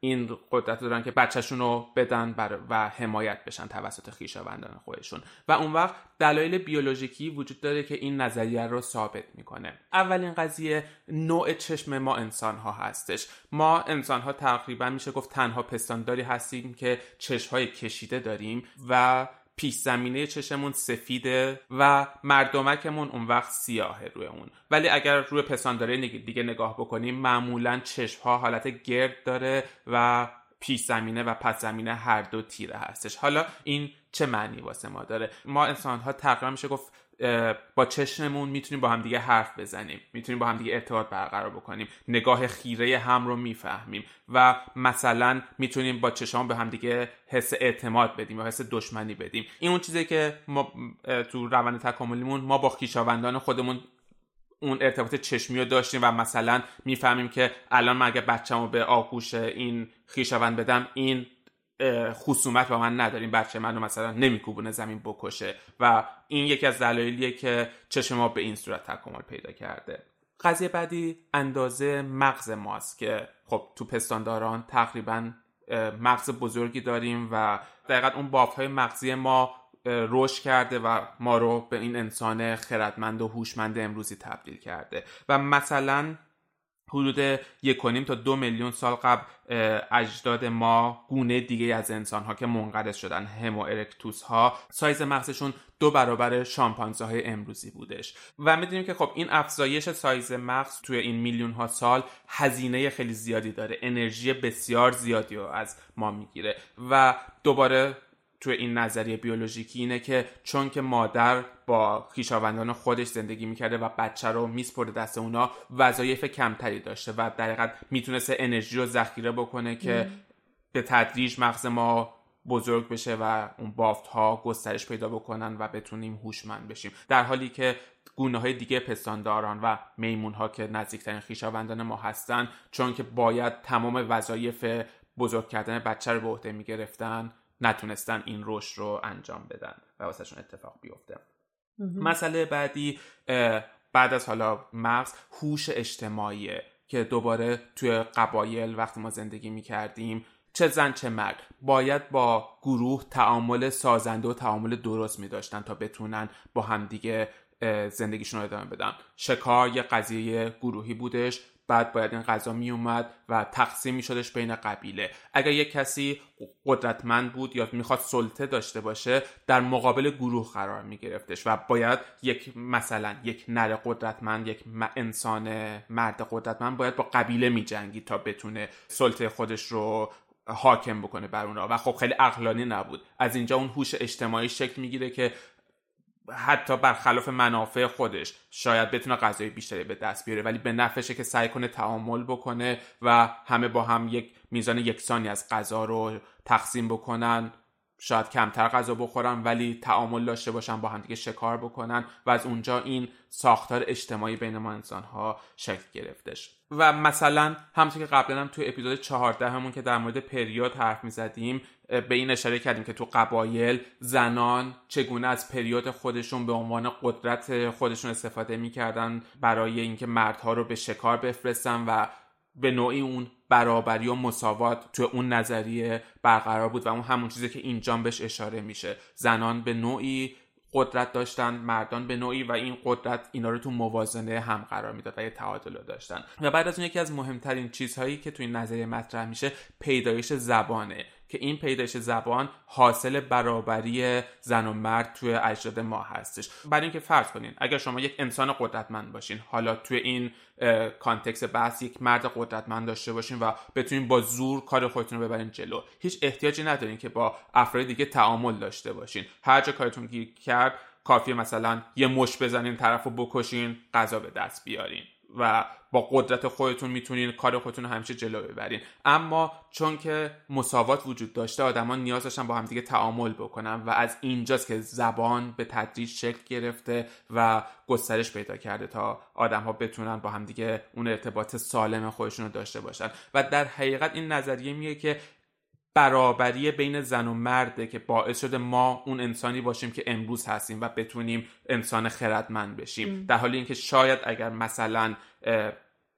این قدرت دارن که بچهشون رو بدن و حمایت بشن توسط خیشاوندان خودشون. و اون وقت دلایل بیولوژیکی وجود داره که این نظریه رو ثابت می‌کنه. اولین قضیه نوع چشم ما انسان ها هستش. ما انسان ها تقریبا میشه گفت تنها پستانداری هستیم که چشم های کشیده داریم و پیش زمینه چشمون سفیده و مردمکمون اون وقت سیاهه روی اون. ولی اگر روی پسانداره دیگه نگاه بکنیم معمولا چشم ها حالت گرد داره و پیش زمینه و پس زمینه هر دو تیره هستش. حالا این چه معنی واسه ما داره؟ ما انسان ها تقریبا میشه گفت با چشممون می‌تونیم با هم دیگه حرف بزنیم. می‌تونیم با هم دیگه ارتباط برقرار بکنیم. نگاه خیره هم رو می‌فهمیم. و مثلا می‌تونیم با چشم به هم دیگه حس اعتماد بدیم یا حس دشمنی بدیم. این اون چیزی که ما تو روند تکاملیمون ما با خیشاوندان خودمون اون ارتباط چشمی رو داشتیم و مثلا می‌فهمیم که الان من اگه بچه‌مو به آغوش این خیشاوند بدم این خصومت با من نداریم. بچه منو مثلا نمیکوبونه زمین بکشه. و این یکی از دلایلیه که چشم ما به این صورت تکامل پیدا کرده. قضیه بعدی اندازه مغز ماست که خب تو پستانداران تقریبا مغز بزرگی داریم و دقیقا اون بافت های مغزی ما رشد کرده و ما رو به این انسان خردمند و هوشمند امروزی تبدیل کرده. و مثلا حدود یک تا دو میلیون سال قبل اجداد ما گونه دیگه از انسان ها که منقرض شدن همو ارکتوس ها سایز مغزشون دو برابر شامپانزه های امروزی بودش. و می‌دونیم که خب این افزایش سایز مغز توی این میلیون ها سال هزینه خیلی زیادی داره. انرژی بسیار زیادی رو از ما می‌گیره. و دوباره توی این نظریه بیولوژیکی اینه که چون که مادر با خیشاوندان خودش زندگی می‌کرده و بچه رو میسپرده دست اونا وظایف کمتری داشته و در حقیقت می‌تونسته انرژی رو ذخیره بکنه که به تدریج مغز ما بزرگ بشه و اون بافت ها گسترش پیدا بکنن و بتونیم هوشمند بشیم. در حالی که گونه های دیگه پستانداران و میمون ها که نزدیکترین خیشاوندان ما هستن چون که باید تمام وظایف بزرگ کردن بچه رو به عهده می‌گرفتن نتونستن این رشد رو انجام بدن و واسهشون اتفاق بیفته. مسئله بعدی بعد از حالا مغز هوش اجتماعیه که دوباره توی قبایل وقتی ما زندگی می‌کردیم چه زن چه مرد باید با گروه تعامل سازنده و تعامل درست می داشتن تا بتونن با همدیگه زندگیشون رو ادامه بدن. شکار یه قضیه گروهی بودش. بعد باید این غذا می اومد و تقسیم می شدش بین قبیله. اگر یک کسی قدرتمند بود یا می‌خواد سلطه داشته باشه در مقابل گروه قرار می گرفتش و باید یک مثلا یک نر قدرتمند یک انسان مرد قدرتمند باید با قبیله می جنگی تا بتونه سلطه خودش رو حاکم بکنه بر اونا. و خب خیلی عقلانی نبود. از اینجا اون هوش اجتماعی شکل می‌گیره که حتی برخلاف منافع خودش شاید بتونه غذای بیشتری به دست بیاره ولی به نفعشه که سعی کنه تعامل بکنه و همه با هم یک میزان یکسانی از غذا رو تقسیم بکنن. شاید کمتر غذا بخورن ولی تعامل داشته باشن با هم دیگه شکار بکنن و از اونجا این ساختار اجتماعی بین ما انسان ها شکل گرفتش. و مثلا همونطور که قبلا هم تو اپیزود 14 همون که در مورد پریود حرف می زدیم به این اشاره کردیم که تو قبایل زنان چگونه از پریود خودشون به عنوان قدرت خودشون استفاده می‌کردن برای اینکه مردها رو به شکار بفرستن و به نوعی اون برابری و مساوات تو اون نظریه برقرار بود و اون همون چیزی که اینجا بهش اشاره میشه. زنان به نوعی قدرت داشتن مردان به نوعی و این قدرت اینا رو تو موازنه هم قرار می‌داد و یه تعادل داشتن. و بعد از اون یکی از مهمترین چیزهایی که تو این نظریه مطرح میشه پیدایش زبانه. که این پیدایش زبان حاصل برابری زن و مرد توی اجداد ما هستش. برای اینکه فرض کنین اگر شما یک انسان قدرتمند باشین حالا توی این context بحث یک مرد قدرتمند داشته باشین و بتونین با زور کار خودتون رو ببرین جلو هیچ احتیاجی ندارین که با افراد دیگه تعامل داشته باشین. هر جا کارتون گیر کرد کافیه مثلا یه مشت بزنین طرف رو بکشین غذا به دست بیارین. و با قدرت خودتون می‌تونین کار خودتون رو همیشه جلو ببرین. اما چون که مساوات وجود داشته آدما نیاز داشتن با همدیگه تعامل بکنن و از اینجاست که زبان به تدریج شکل گرفته و گسترش پیدا کرده تا آدم ها بتونن با همدیگه اون ارتباط سالم خودشون رو داشته باشن. و در حقیقت این نظریه میگه که برابری بین زن و مرده که باعث شده ما اون انسانی باشیم که امروز هستیم و بتونیم انسان خردمند بشیم. در حالی اینکه شاید اگر مثلا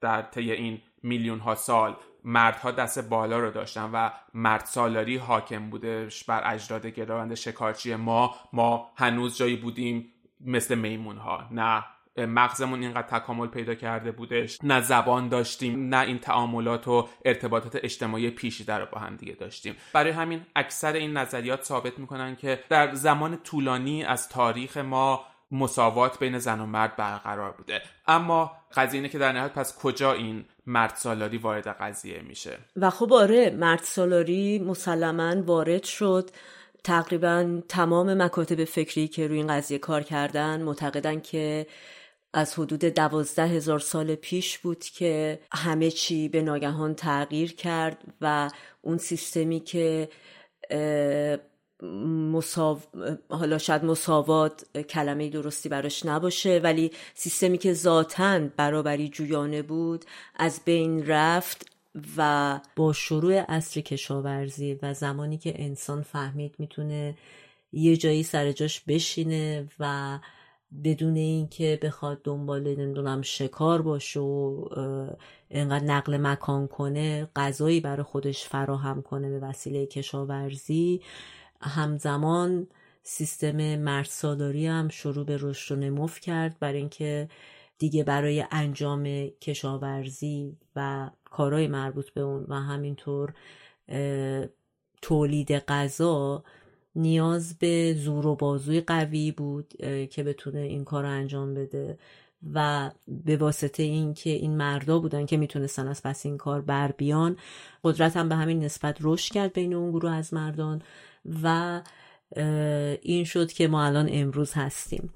در طی این میلیون ها سال مردها دست بالا رو داشتن و مرد سالاری حاکم بودش بر اجداد گراوند شکارچی ما ما هنوز جایی بودیم مثل میمون ها نه. مغزمون اینقدر تکامل پیدا کرده بودش. نه زبان داشتیم نه این تعاملات و ارتباطات اجتماعی پیشیده رو با هم دیگه داشتیم. برای همین اکثر این نظریات ثابت می‌کنن که در زمان طولانی از تاریخ ما مساوات بین زن و مرد برقرار بوده. اما قضیه اینه که در نهایت پس کجا این مرد سالاری وارد قضیه میشه؟ و خب آره مرد سالاری مسلما وارد شد. تقریبا تمام مکاتب فکری که روی این قضیه کار کردن معتقدن که از حدود دوازده هزار سال پیش بود که همه چی به ناگهان تغییر کرد و اون سیستمی که مساو... حالا شاید مساوات کلمه درستی براش نباشه ولی سیستمی که ذاتا برابری جویانه بود از بین رفت و با شروع اصر کشاورزی و زمانی که انسان فهمید می‌تونه یه جایی سر جاش بشینه و بدون اینکه بخواد دنبال نمی‌دونم شکار باشه و اینقدر نقل مکان کنه غذایی برای خودش فراهم کنه به وسیله کشاورزی همزمان سیستم مرساداری هم شروع به رشد و نموف کرد برای اینکه دیگه برای انجام کشاورزی و کارهای مربوط به اون و همینطور تولید غذا نیاز به زور و بازوی قوی بود که بتونه این کار رو انجام بده و به واسطه اینکه این مردا بودن که می‌تونستن از پس این کار بر بیان قدرت هم به همین نسبت رشد کرد بین اون گروه از مردان و این شد که ما الان امروز هستیم.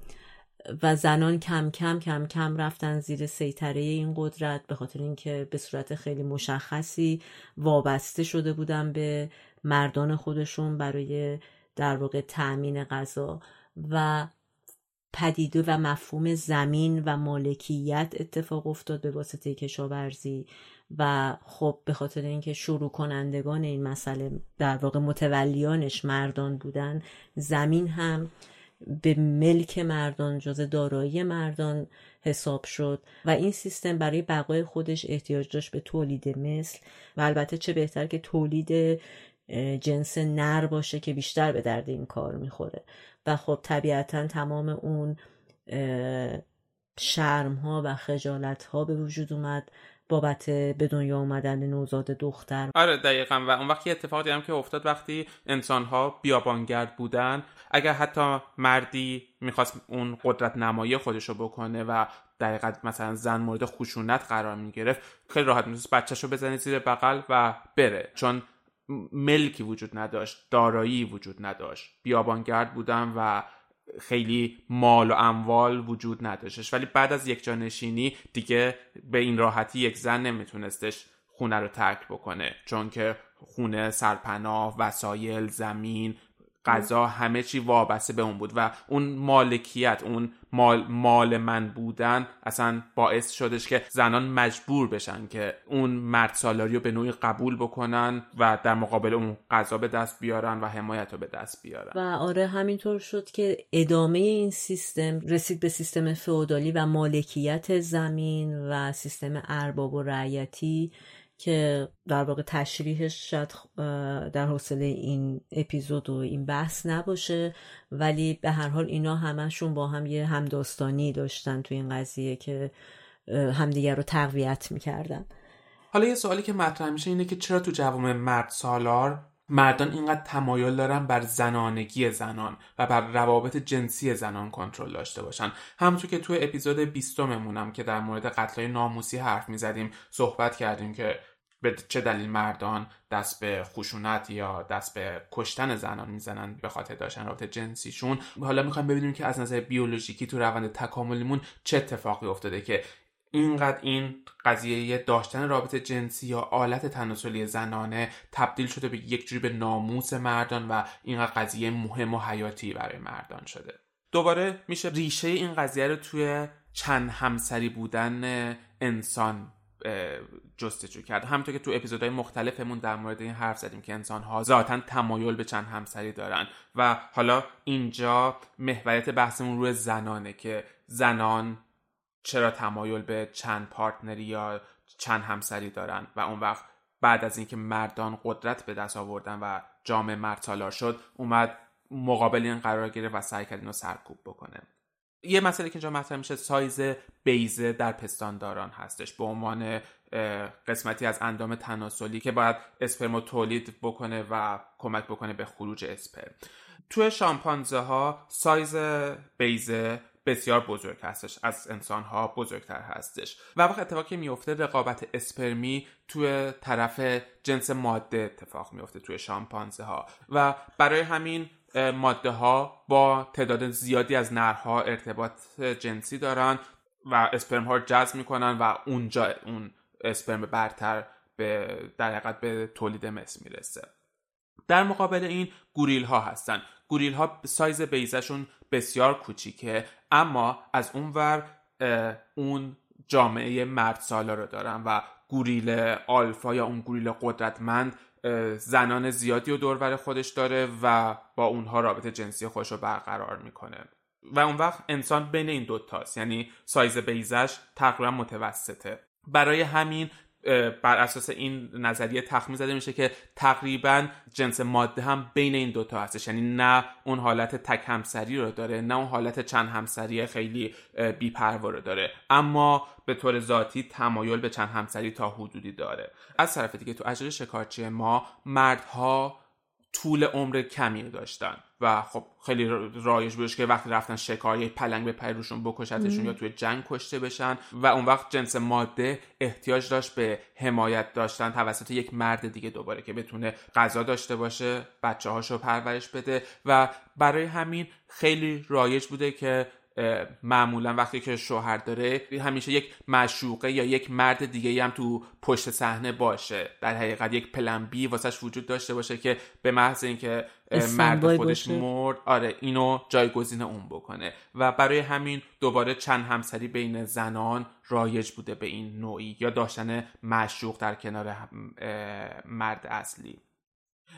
و زنان کم کم کم کم رفتن زیر سیطره این قدرت به خاطر اینکه به صورت خیلی مشخصی وابسته شده بودن به مردان خودشون برای در واقع تأمین غذا و پدیده و مفهوم زمین و مالکیت اتفاق افتاد به واسطه کشاورزی و خب به خاطر اینکه شروع کنندگان این مسئله در واقع متولیانش مردان بودن زمین هم به ملک مردان جز دارایی مردان حساب شد و این سیستم برای بقای خودش احتیاج داشت به تولید مثل و البته چه بهتر که تولید جنس نر باشه که بیشتر به درد این کار می‌خوره. و خب طبیعتا تمام اون شرم ها و خجالت ها به وجود اومد بابت به دنیا اومدن نوزاد دختر. آره دقیقا. و اون وقتی اتفاقی هم که افتاد وقتی انسان ها بیابانگرد بودن اگر حتی مردی می‌خواست اون قدرت نمایی خودش رو بکنه و دقیقا مثلا زن مورد خشونت قرار می‌گرفت خیلی راحت می‌تونست بچهش رو بزنه زیر بغل و بره. چون ملکی وجود نداشت دارایی وجود نداشت. بیابانگرد بودن و خیلی مال و اموال وجود نداشتش. ولی بعد از یک جانشینی دیگه به این راحتی یک زن نمیتونستش خونه رو ترک بکنه. چون که خونه سرپناه وسایل زمین غذا همه چی وابسته به اون بود و اون مالکیت اون مال, مال من بودن اصلا باعث شدش که زنان مجبور بشن که اون مرد سالاری به نوعی قبول بکنن و در مقابل اون غذا به دست بیارن و حمایت رو به دست بیارن. و آره همینطور شد که ادامه این سیستم رسید به سیستم فئودالی و مالکیت زمین و سیستم ارباب و رعیتی که در واقع تشریحش شاید در حوصله این اپیزود و این بحث نباشه ولی به هر حال اینا همشون با هم یه همداستانی داشتن تو این قضیه که همدیگر رو تقویت می‌کردن. حالا یه سوالی که مطرح میشه اینه که چرا تو جوام مرد سالار مردان اینقدر تمایل دارن بر زنانگی زنان و بر روابط جنسی زنان کنترل داشته باشن؟ همونطور که توی اپیزود بیستممونم که در مورد قتلای ناموسی حرف می‌زدیم صحبت کردیم که به چه دلیل مردان دست به خشونت یا دست به کشتن زنان می‌زنن به خاطر داشتن رابطه جنسیشون؟ حالا می‌خوایم ببینیم که از نظر بیولوژیکی تو روند تکاملیمون چه اتفاقی افتاده که اینقدر این قضیه داشتن رابطه جنسی یا آلت تناسلی زنانه تبدیل شده به یک جوری به ناموس مردان و اینقدر قضیه مهم و حیاتی برای مردان شده. دوباره میشه ریشه این قضیه رو توی چند همسری بودن انسان جستجو کرد. همونطور که تو اپیزودهای مختلفمون در مورد این حرف زدیم که انسان ها ذاتا تمایل به چند همسری دارن و حالا اینجا محوریت بحثمون روی زنانه که زنان چرا تمایل به چند پارتنری یا چند همسری دارن و اون وقت بعد از اینکه مردان قدرت به دست آوردن و جامعه مرد شد اومد مقابل این قرار گرفت و سعی کرد اینو سرکوب بکنه. یه مسئله که اینجا مطرح میشه سایز بیزه در پستانداران هستش به عنوان قسمتی از اندام تناسلی که باید اسپرمو تولید بکنه و کمک بکنه به خروج اسپرم. توی شامپانزه ها سایز بیزه بسیار بزرگ هستش از انسان ها بزرگتر هستش. و وقت اتفاقی میفته رقابت اسپرمی توی طرف جنس ماده اتفاق میفته توی شامپانزه ها و برای همین ماده ها با تعداد زیادی از نرها ارتباط جنسی دارن و اسپرم ها رو جذب می‌کنن و اونجا اون اسپرم برتر به در حقیقت به تولید مثل می‌رسه. در مقابل این گوریل ها هستن. گوریل ها سایز بیزشون بسیار کوچیکه اما از اونور اون جامعه مرد سالا رو دارن و گوریل آلفا یا اون گوریل قدرتمند زنان زیادی رو دورور خودش داره و با اونها رابطه جنسی خودش رو برقرار می‌کنه. و اون وقت انسان بین این دوتاست یعنی سایز بیزش تقریبا متوسطه. برای همین بر اساس این نظریه تخمین زده میشه که تقریبا جنس ماده هم بین این دوتا هستش. یعنی نه اون حالت تک همسری رو داره نه اون حالت چند همسری خیلی بیپروا رو داره. اما به طور ذاتی تمایل به چند همسری تا حدودی داره. از طرف دیگه تو اجر شکارچی ما مردها طول عمر کمی داشتن. و خب خیلی رایج بودش که وقتی رفتن شکار یه پلنگ به پای روشون بکشتشون یا توی جنگ کشته بشن و اون وقت جنس ماده احتیاج داشت به حمایت داشتن توسط یک مرد دیگه دوباره که بتونه غذا داشته باشه بچه هاشو پرورش بده و برای همین خیلی رایج بوده که معمولا وقتی که شوهر داره همیشه یک مشوقه یا یک مرد دیگه هم تو پشت صحنه باشه. در حقیقت یک پلن بی واسش وجود داشته باشه که به محض اینکه مرد خودش مرد آره اینو جایگزین اون بکنه. و برای همین دوباره چند همسری بین زنان رایج بوده به این نوعی یا داشتن مشوق در کنار مرد اصلی.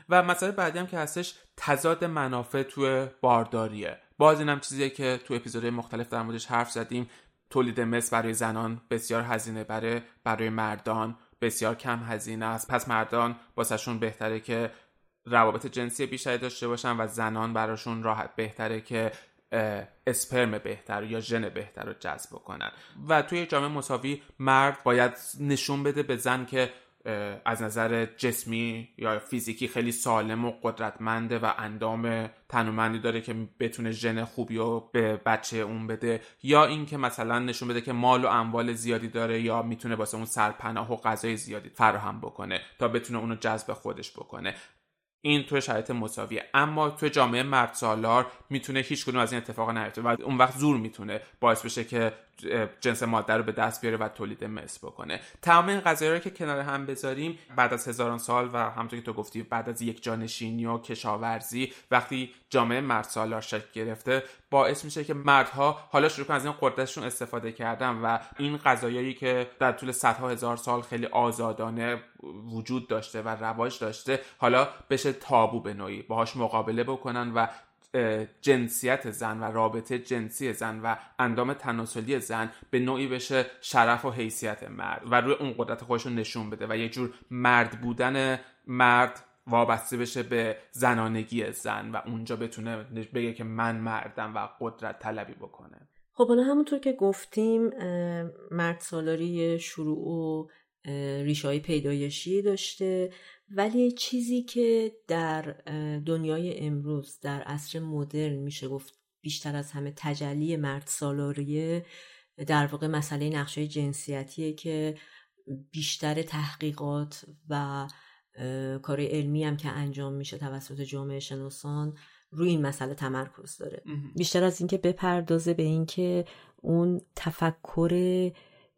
و مسئله بعدی هم که هستش تضاد منافع توی بارداریه. باز اینم چیزیه که تو اپیزودهای مختلف در موردش حرف زدیم. تولید مثل برای زنان بسیار هزینه بره برای مردان بسیار کم هزینه است. پس مردان واسهشون بهتره که روابط جنسی بیشتری داشته باشن و زنان براشون راحت بهتره که اسپرم بهتر یا ژن بهتر رو جذب کنن و توی جامعه مساوی مرد باید نشون بده به زن که از نظر جسمی یا فیزیکی خیلی سالم و قدرتمنده و اندام تنومندی داره که بتونه ژن خوبی رو به بچه اون بده. یا اینکه مثلا نشون بده که مال و اموال زیادی داره یا می‌تونه واسه اون سرپناه و غذای زیادی فراهم بکنه تا بتونه اونو جذب خودش بکنه. این توی شرایط مساویه. اما توی جامعه مرد سالار می‌تونه هیچ کدوم از این اتفاق نیفته و اون وقت زور می‌تونه باعث بشه که جنس ماده رو به دست بیاره و تولید مثل بکنه. تمام این قضایی رو که کنار هم بذاریم بعد از هزاران سال و همونطور که تو گفتی بعد از یک جانشینی و کشاورزی وقتی جامعه مرد سالار شکل گرفته باعث میشه که مردها حالا شروع کنن از این قدرتشون استفاده کردن و این قضایایی که در طول صدها هزار سال خیلی آزادانه وجود داشته و رواج داشته حالا بشه تابو به نوعی باهاش مقابله بکنن و جنسیت زن و رابطه جنسی زن و اندام تناسلی زن به نوعی بشه شرف و حیثیت مرد و روی اون قدرت خودشون نشون بده و یه جور مرد بودن مرد وابسته بشه به زنانگی زن و اونجا بتونه بگه که من مردم و قدرت طلبی بکنه. خب حالا همونطور که گفتیم مرد سالاری شروع و ریشه های پیدایشی داشته. ولی چیزی که در دنیای امروز در عصر مدرن میشه گفت بیشتر از همه تجلی مرد سالاریه در واقع مسئله نقشه جنسیتیه که بیشتر تحقیقات و کار علمی هم که انجام میشه توسط جامعه شناسان روی این مسئله تمرکز داره. بیشتر از اینکه بپردازه به اینکه اون تفکر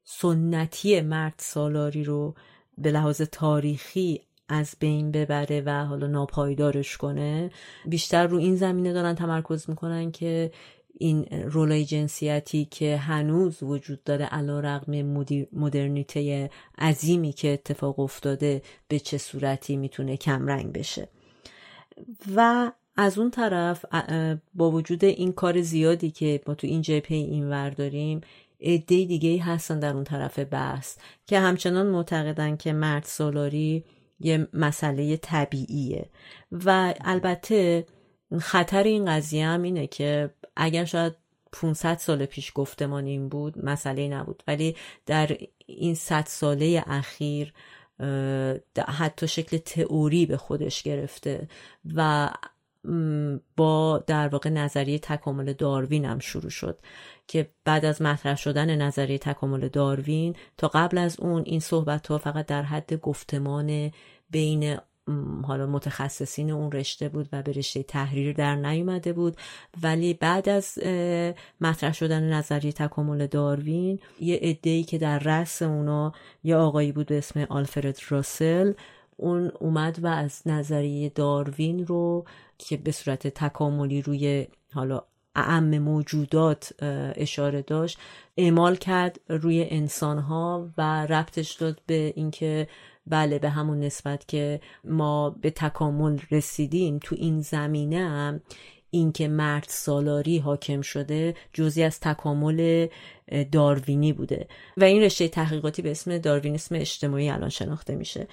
سنتی مرد سالاری رو به لحاظ تاریخی از بین ببره و حالا ناپایدارش کنه بیشتر رو این زمینه دارن تمرکز می‌کنن که این رولای جنسیتی که هنوز وجود داره علا رقم مدرنیته عظیمی که اتفاق افتاده به چه صورتی می‌تونه کمرنگ بشه. و از اون طرف با وجود این کار زیادی که ما تو این جبهه اینور داریم عده دیگه هستن در اون طرف بحث که همچنان معتقدن که مرد سالاری یه مسئله طبیعیه. و البته خطر این قضیه هم اینه که اگر شاید 500 سال پیش گفتمان این بود مسئله نبود. ولی در این 100 ساله اخیر حتی شکل تئوری به خودش گرفته و با در واقع نظریه تکامل داروین هم شروع شد که بعد از مطرح شدن نظریه تکامل داروین تا قبل از اون این صحبت ها فقط در حد گفتمان بین حالا متخصصین اون رشته بود و به رشته تحریر در نیومده بود. ولی بعد از مطرح شدن نظریه تکامل داروین یه ای که در رأس اونا یه آقایی بود به اسم آلفرد راسل اون اومد و از نظریه داروین رو که به صورت تکاملی روی حالا اعم موجودات اشاره داشت اعمال کرد روی انسانها و ربطش داد به اینکه بله به همون نسبت که ما به تکامل رسیدیم تو این زمینه هم اینکه مرد سالاری حاکم شده جزی از تکامل داروینی بوده و این رشته تحقیقاتی به اسم داروینیسم اجتماعی الان شناخته میشه.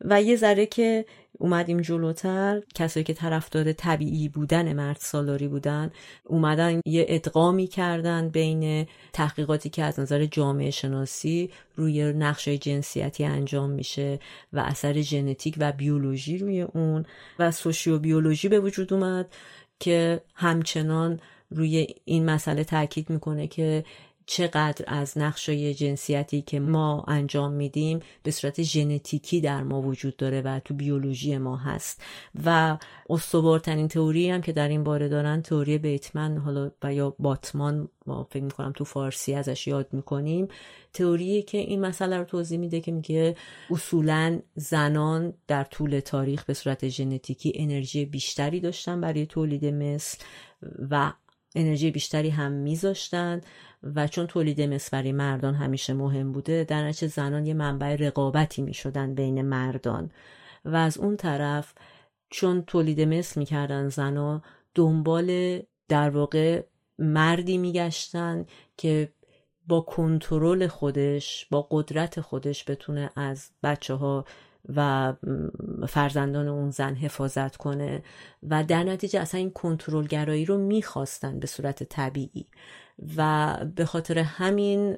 و یه ذره که اومدیم جلوتر. کسایی که طرفدار طبیعی بودن مرد سالاری بودن اومدن یه ادغامی کردن بین تحقیقاتی که از نظر جامعه شناسی روی نقشه جنسیتی انجام میشه و اثر ژنتیک و بیولوژی روی اون و سوشیو بیولوژی به وجود اومد که همچنان روی این مسئله تاکید می‌کنه که چقدر از نقشای جنسیتی که ما انجام میدیم به صورت ژنتیکی در ما وجود داره و تو بیولوژی ما هست. و استوارترین تئوری هم که در این باره دارن تئوری بیتمن حالا و یا باتمان ما فکر می‌کنم تو فارسی ازش یاد می‌کنیم. تئوری که این مسئله رو توضیح میده که میگه اصولا زنان در طول تاریخ به صورت ژنتیکی انرژی بیشتری داشتن برای تولید مثل و انرژی بیشتری هم میذاشتن و چون تولید مثل مردان همیشه مهم بوده در نتیجه زنان یه منبع رقابتی می‌شدن بین مردان. و از اون طرف چون تولید مثل می‌کردن زنا دنبال در واقع مردی میگشتن که با کنترل خودش با قدرت خودش بتونه از بچه ها و فرزندان اون زن حفاظت کنه و در نتیجه اصلا این کنترلگرایی رو می‌خواستن به صورت طبیعی و به خاطر همین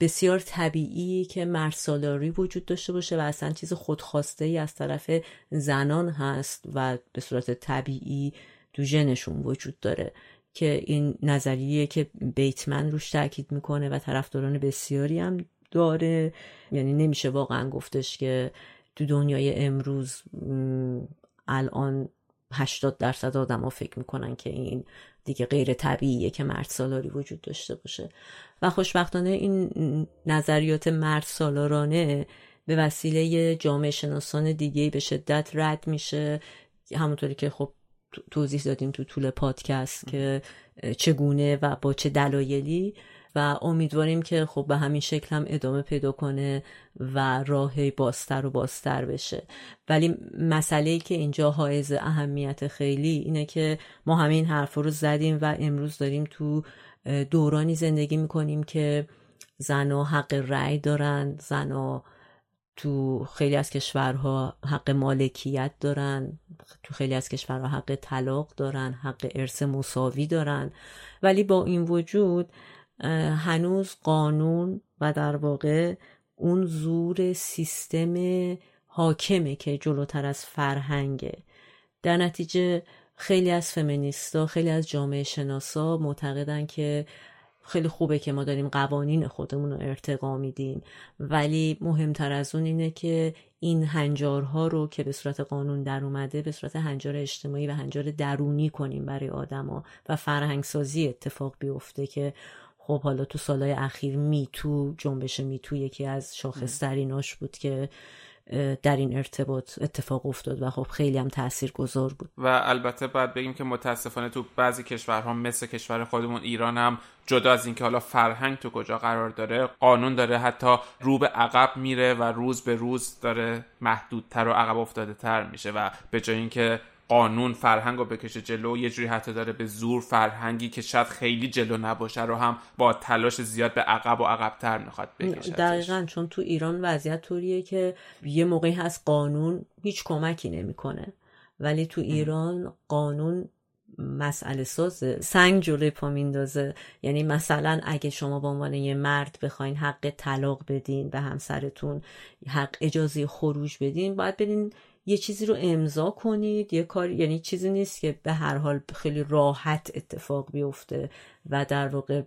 بسیار طبیعی که مرسالاری وجود داشته باشه و اصلا چیز خودخواسته ای از طرف زنان هست و به صورت طبیعی تو ژنشون وجود داره که این نظریه که بیتمن روش تاکید می‌کنه و طرفداران بسیاری هم داره. یعنی نمیشه واقعا گفتش که تو دنیای امروز الان 80 درصد آدم ها فکر می‌کنن که این دیگه غیر طبیعیه که مرد سالاری وجود داشته باشه. و خوشبختانه این نظریات مرد سالارانه به وسیله جامعه شناسان دیگه به شدت رد میشه. همونطوری که خب توضیح دادیم تو طول پادکست که چگونه و با چه دلایلی و امیدواریم که خب به همین شکل هم ادامه پیدا کنه و راه باستر و باستر بشه. ولی مسئله که اینجا حائز اهمیت خیلی اینه که ما همین حرف رو زدیم و امروز داریم تو دورانی زندگی می‌کنیم که زنها حق رأی دارن زنها تو خیلی از کشورها حق مالکیت دارن تو خیلی از کشورها حق طلاق دارن حق ارث مساوی دارن. ولی با این وجود هنوز قانون و در واقع اون زور سیستم حاکمه که جلوتر از فرهنگه. در نتیجه خیلی از فمینیستا خیلی از جامعه شناسا معتقدن که خیلی خوبه که ما داریم قوانین خودمون رو ارتقا میدیم. ولی مهمتر از اون اینه که این هنجارها رو که به صورت قانون در اومده به صورت هنجار اجتماعی و هنجار درونی کنیم برای آدما و فرهنگسازی اتفاق بیفته که خب حالا تو سالهای اخیر میتو جنبش میتو یکی از شاخصتریناش بود که در این ارتباط اتفاق افتاد و خب خیلی هم تأثیر گذار بود. و البته باید بگیم که متاسفانه تو بعضی کشورها مثل کشور خودمون ایران هم جدا از اینکه حالا فرهنگ تو کجا قرار داره قانون داره حتی رو به عقب میره و روز به روز داره محدودتر و عقب افتاده تر میشه و به جای اینکه قانون فرهنگ رو بکشه جلو یه جوری حتی داره به زور فرهنگی که شاید خیلی جلو نباشه رو هم با تلاش زیاد به عقب و عقبتر می‌خواد بکشه. دقیقا چون تو ایران وضعیت طوریه که یه موقعی هست قانون هیچ کمکی نمی‌کنه. ولی تو ایران قانون مسئله سازه سنگ جلوی پا میندازه. یعنی مثلا اگه شما به عنوان یه مرد بخواین حق طلاق بدین به همسرتون حق اجازه خروج بدین باید بدین یه چیزی رو امضا کنید یه کار یعنی چیزی نیست که به هر حال خیلی راحت اتفاق بیفته و در واقع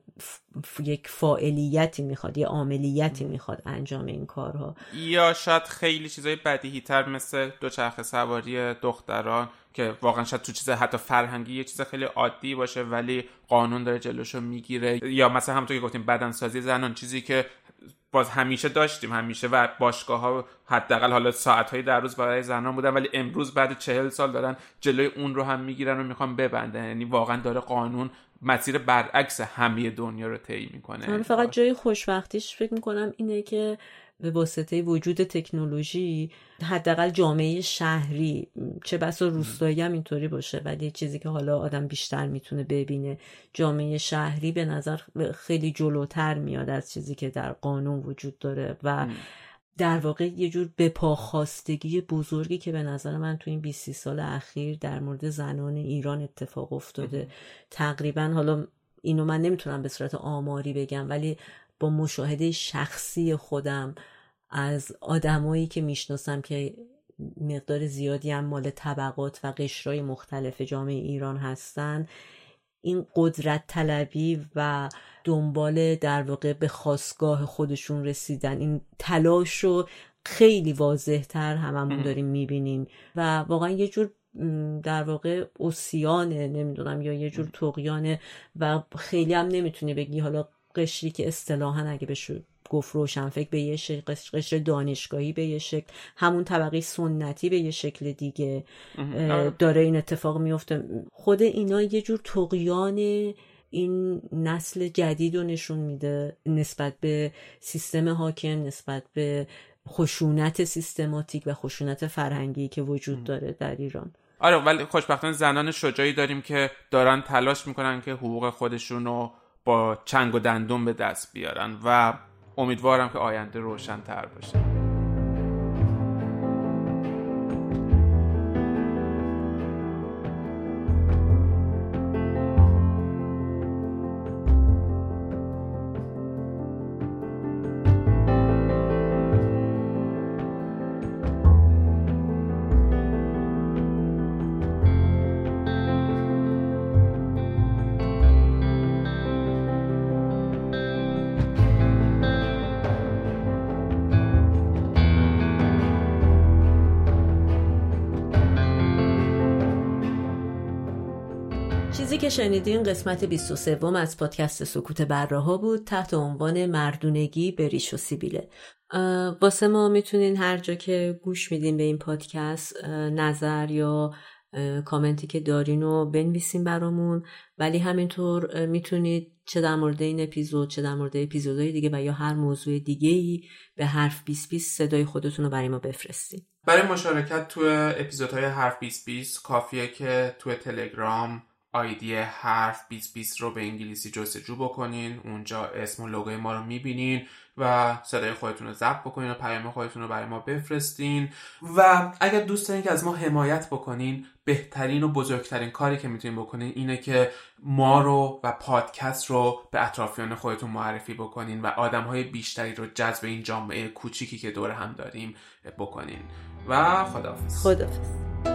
یک فاعلیتی می‌خواد یه عملیتی می‌خواد انجام این کارها. یا شاید خیلی چیزای بدیهی تر مثل دوچرخه سواری دختران که واقعا شاید تو چیز حتی فرهنگی یه چیز خیلی عادی باشه ولی قانون داره جلوشو می‌گیره. یا مثلا همونطور که گفتیم بدنسازی زنان چیزی که باز همیشه داشتیم همیشه و باشگاه ها حداقل حالا ساعت هایی در روز برای زنان بودن ولی امروز بعد چهل سال دارن جلوی اون رو هم می‌گیرن و می‌خوان ببندن. یعنی واقعا داره قانون مسیر برعکس همه دنیا رو طی می‌کنه. فقط جای خوشبختیش فکر می‌کنم اینه که به واسطه وجود تکنولوژی حداقل جامعه شهری چه بسا روستایی هم اینطوری باشه ولی چیزی که حالا آدم بیشتر می‌تونه ببینه جامعه شهری به نظر خیلی جلوتر میاد از چیزی که در قانون وجود داره و در واقع یه جور بپاخواستگی بزرگی که به نظر من تو این 20 سال اخیر در مورد زنان ایران اتفاق افتاده. تقریبا حالا اینو من نمی‌تونم به صورت آماری بگم ولی با مشاهده شخصی خودم از آدمایی که می‌شناسم که مقدار زیادی هم مال طبقات و قشرهای مختلف جامعه ایران هستن این قدرت طلبی و دنبال در واقع به خواستگاه خودشون رسیدن این تلاش رو خیلی واضح تر هممون داریم می‌بینیم و واقعا یه جور در واقع اوسیانه نمی‌دونم یا یه جور تقیانه و خیلی هم نمی‌تونی بگی حالا قشری که اصطلاحا اگه بشه گفت روشن فکر به یه شکل قشر دانشگاهی به یه شکل همون طبقه سنتی به یه شکل دیگه آره. داره این اتفاق میفته. خود اینا یه جور تقیان این نسل جدید رو نشون میده نسبت به سیستم حاکم نسبت به خشونت سیستماتیک و خشونت فرهنگی که وجود داره در ایران. آره ولی خوشبختانه زنان شجاعی داریم که دارن تلاش می‌کنن که حقوق خودشون رو با چنگ و دندون به دست بیارن و امیدوارم که آینده روشن تر باشه. شنیدین قسمت 23 از پادکست سکوت براها بود تحت عنوان مردونگی به ریش و سیبیله. واسه ما می‌تونین هر جا که گوش میدین به این پادکست نظر یا کامنتی که دارین رو بنویسین برامون. ولی همینطور می‌تونید چه در مورد این اپیزود چه در مورد اپیزودهای دیگه و یا هر موضوع دیگه ای به حرف 2020 صدای خودتون رو برای ما بفرستین. برای مشارکت تو اپیزودهای حرف 2020 کافیه که تو تلگرام آیدی حرف 2020 رو به انگلیسی جستجو بکنین. اونجا اسم و لوگوی ما رو می‌بینین و صدای خودتون رو ضبط بکنین و پیام خودتون رو برای ما بفرستین. و اگر دوست دارین که از ما حمایت بکنین بهترین و بزرگترین کاری که می‌تونین بکنین اینه که ما رو و پادکست رو به اطرافیان خودتون معرفی بکنین و آدم های بیشتری رو جذب این جامعه کوچیکی که دور هم داریم بکنین. و خداحافظ. خداحافظ.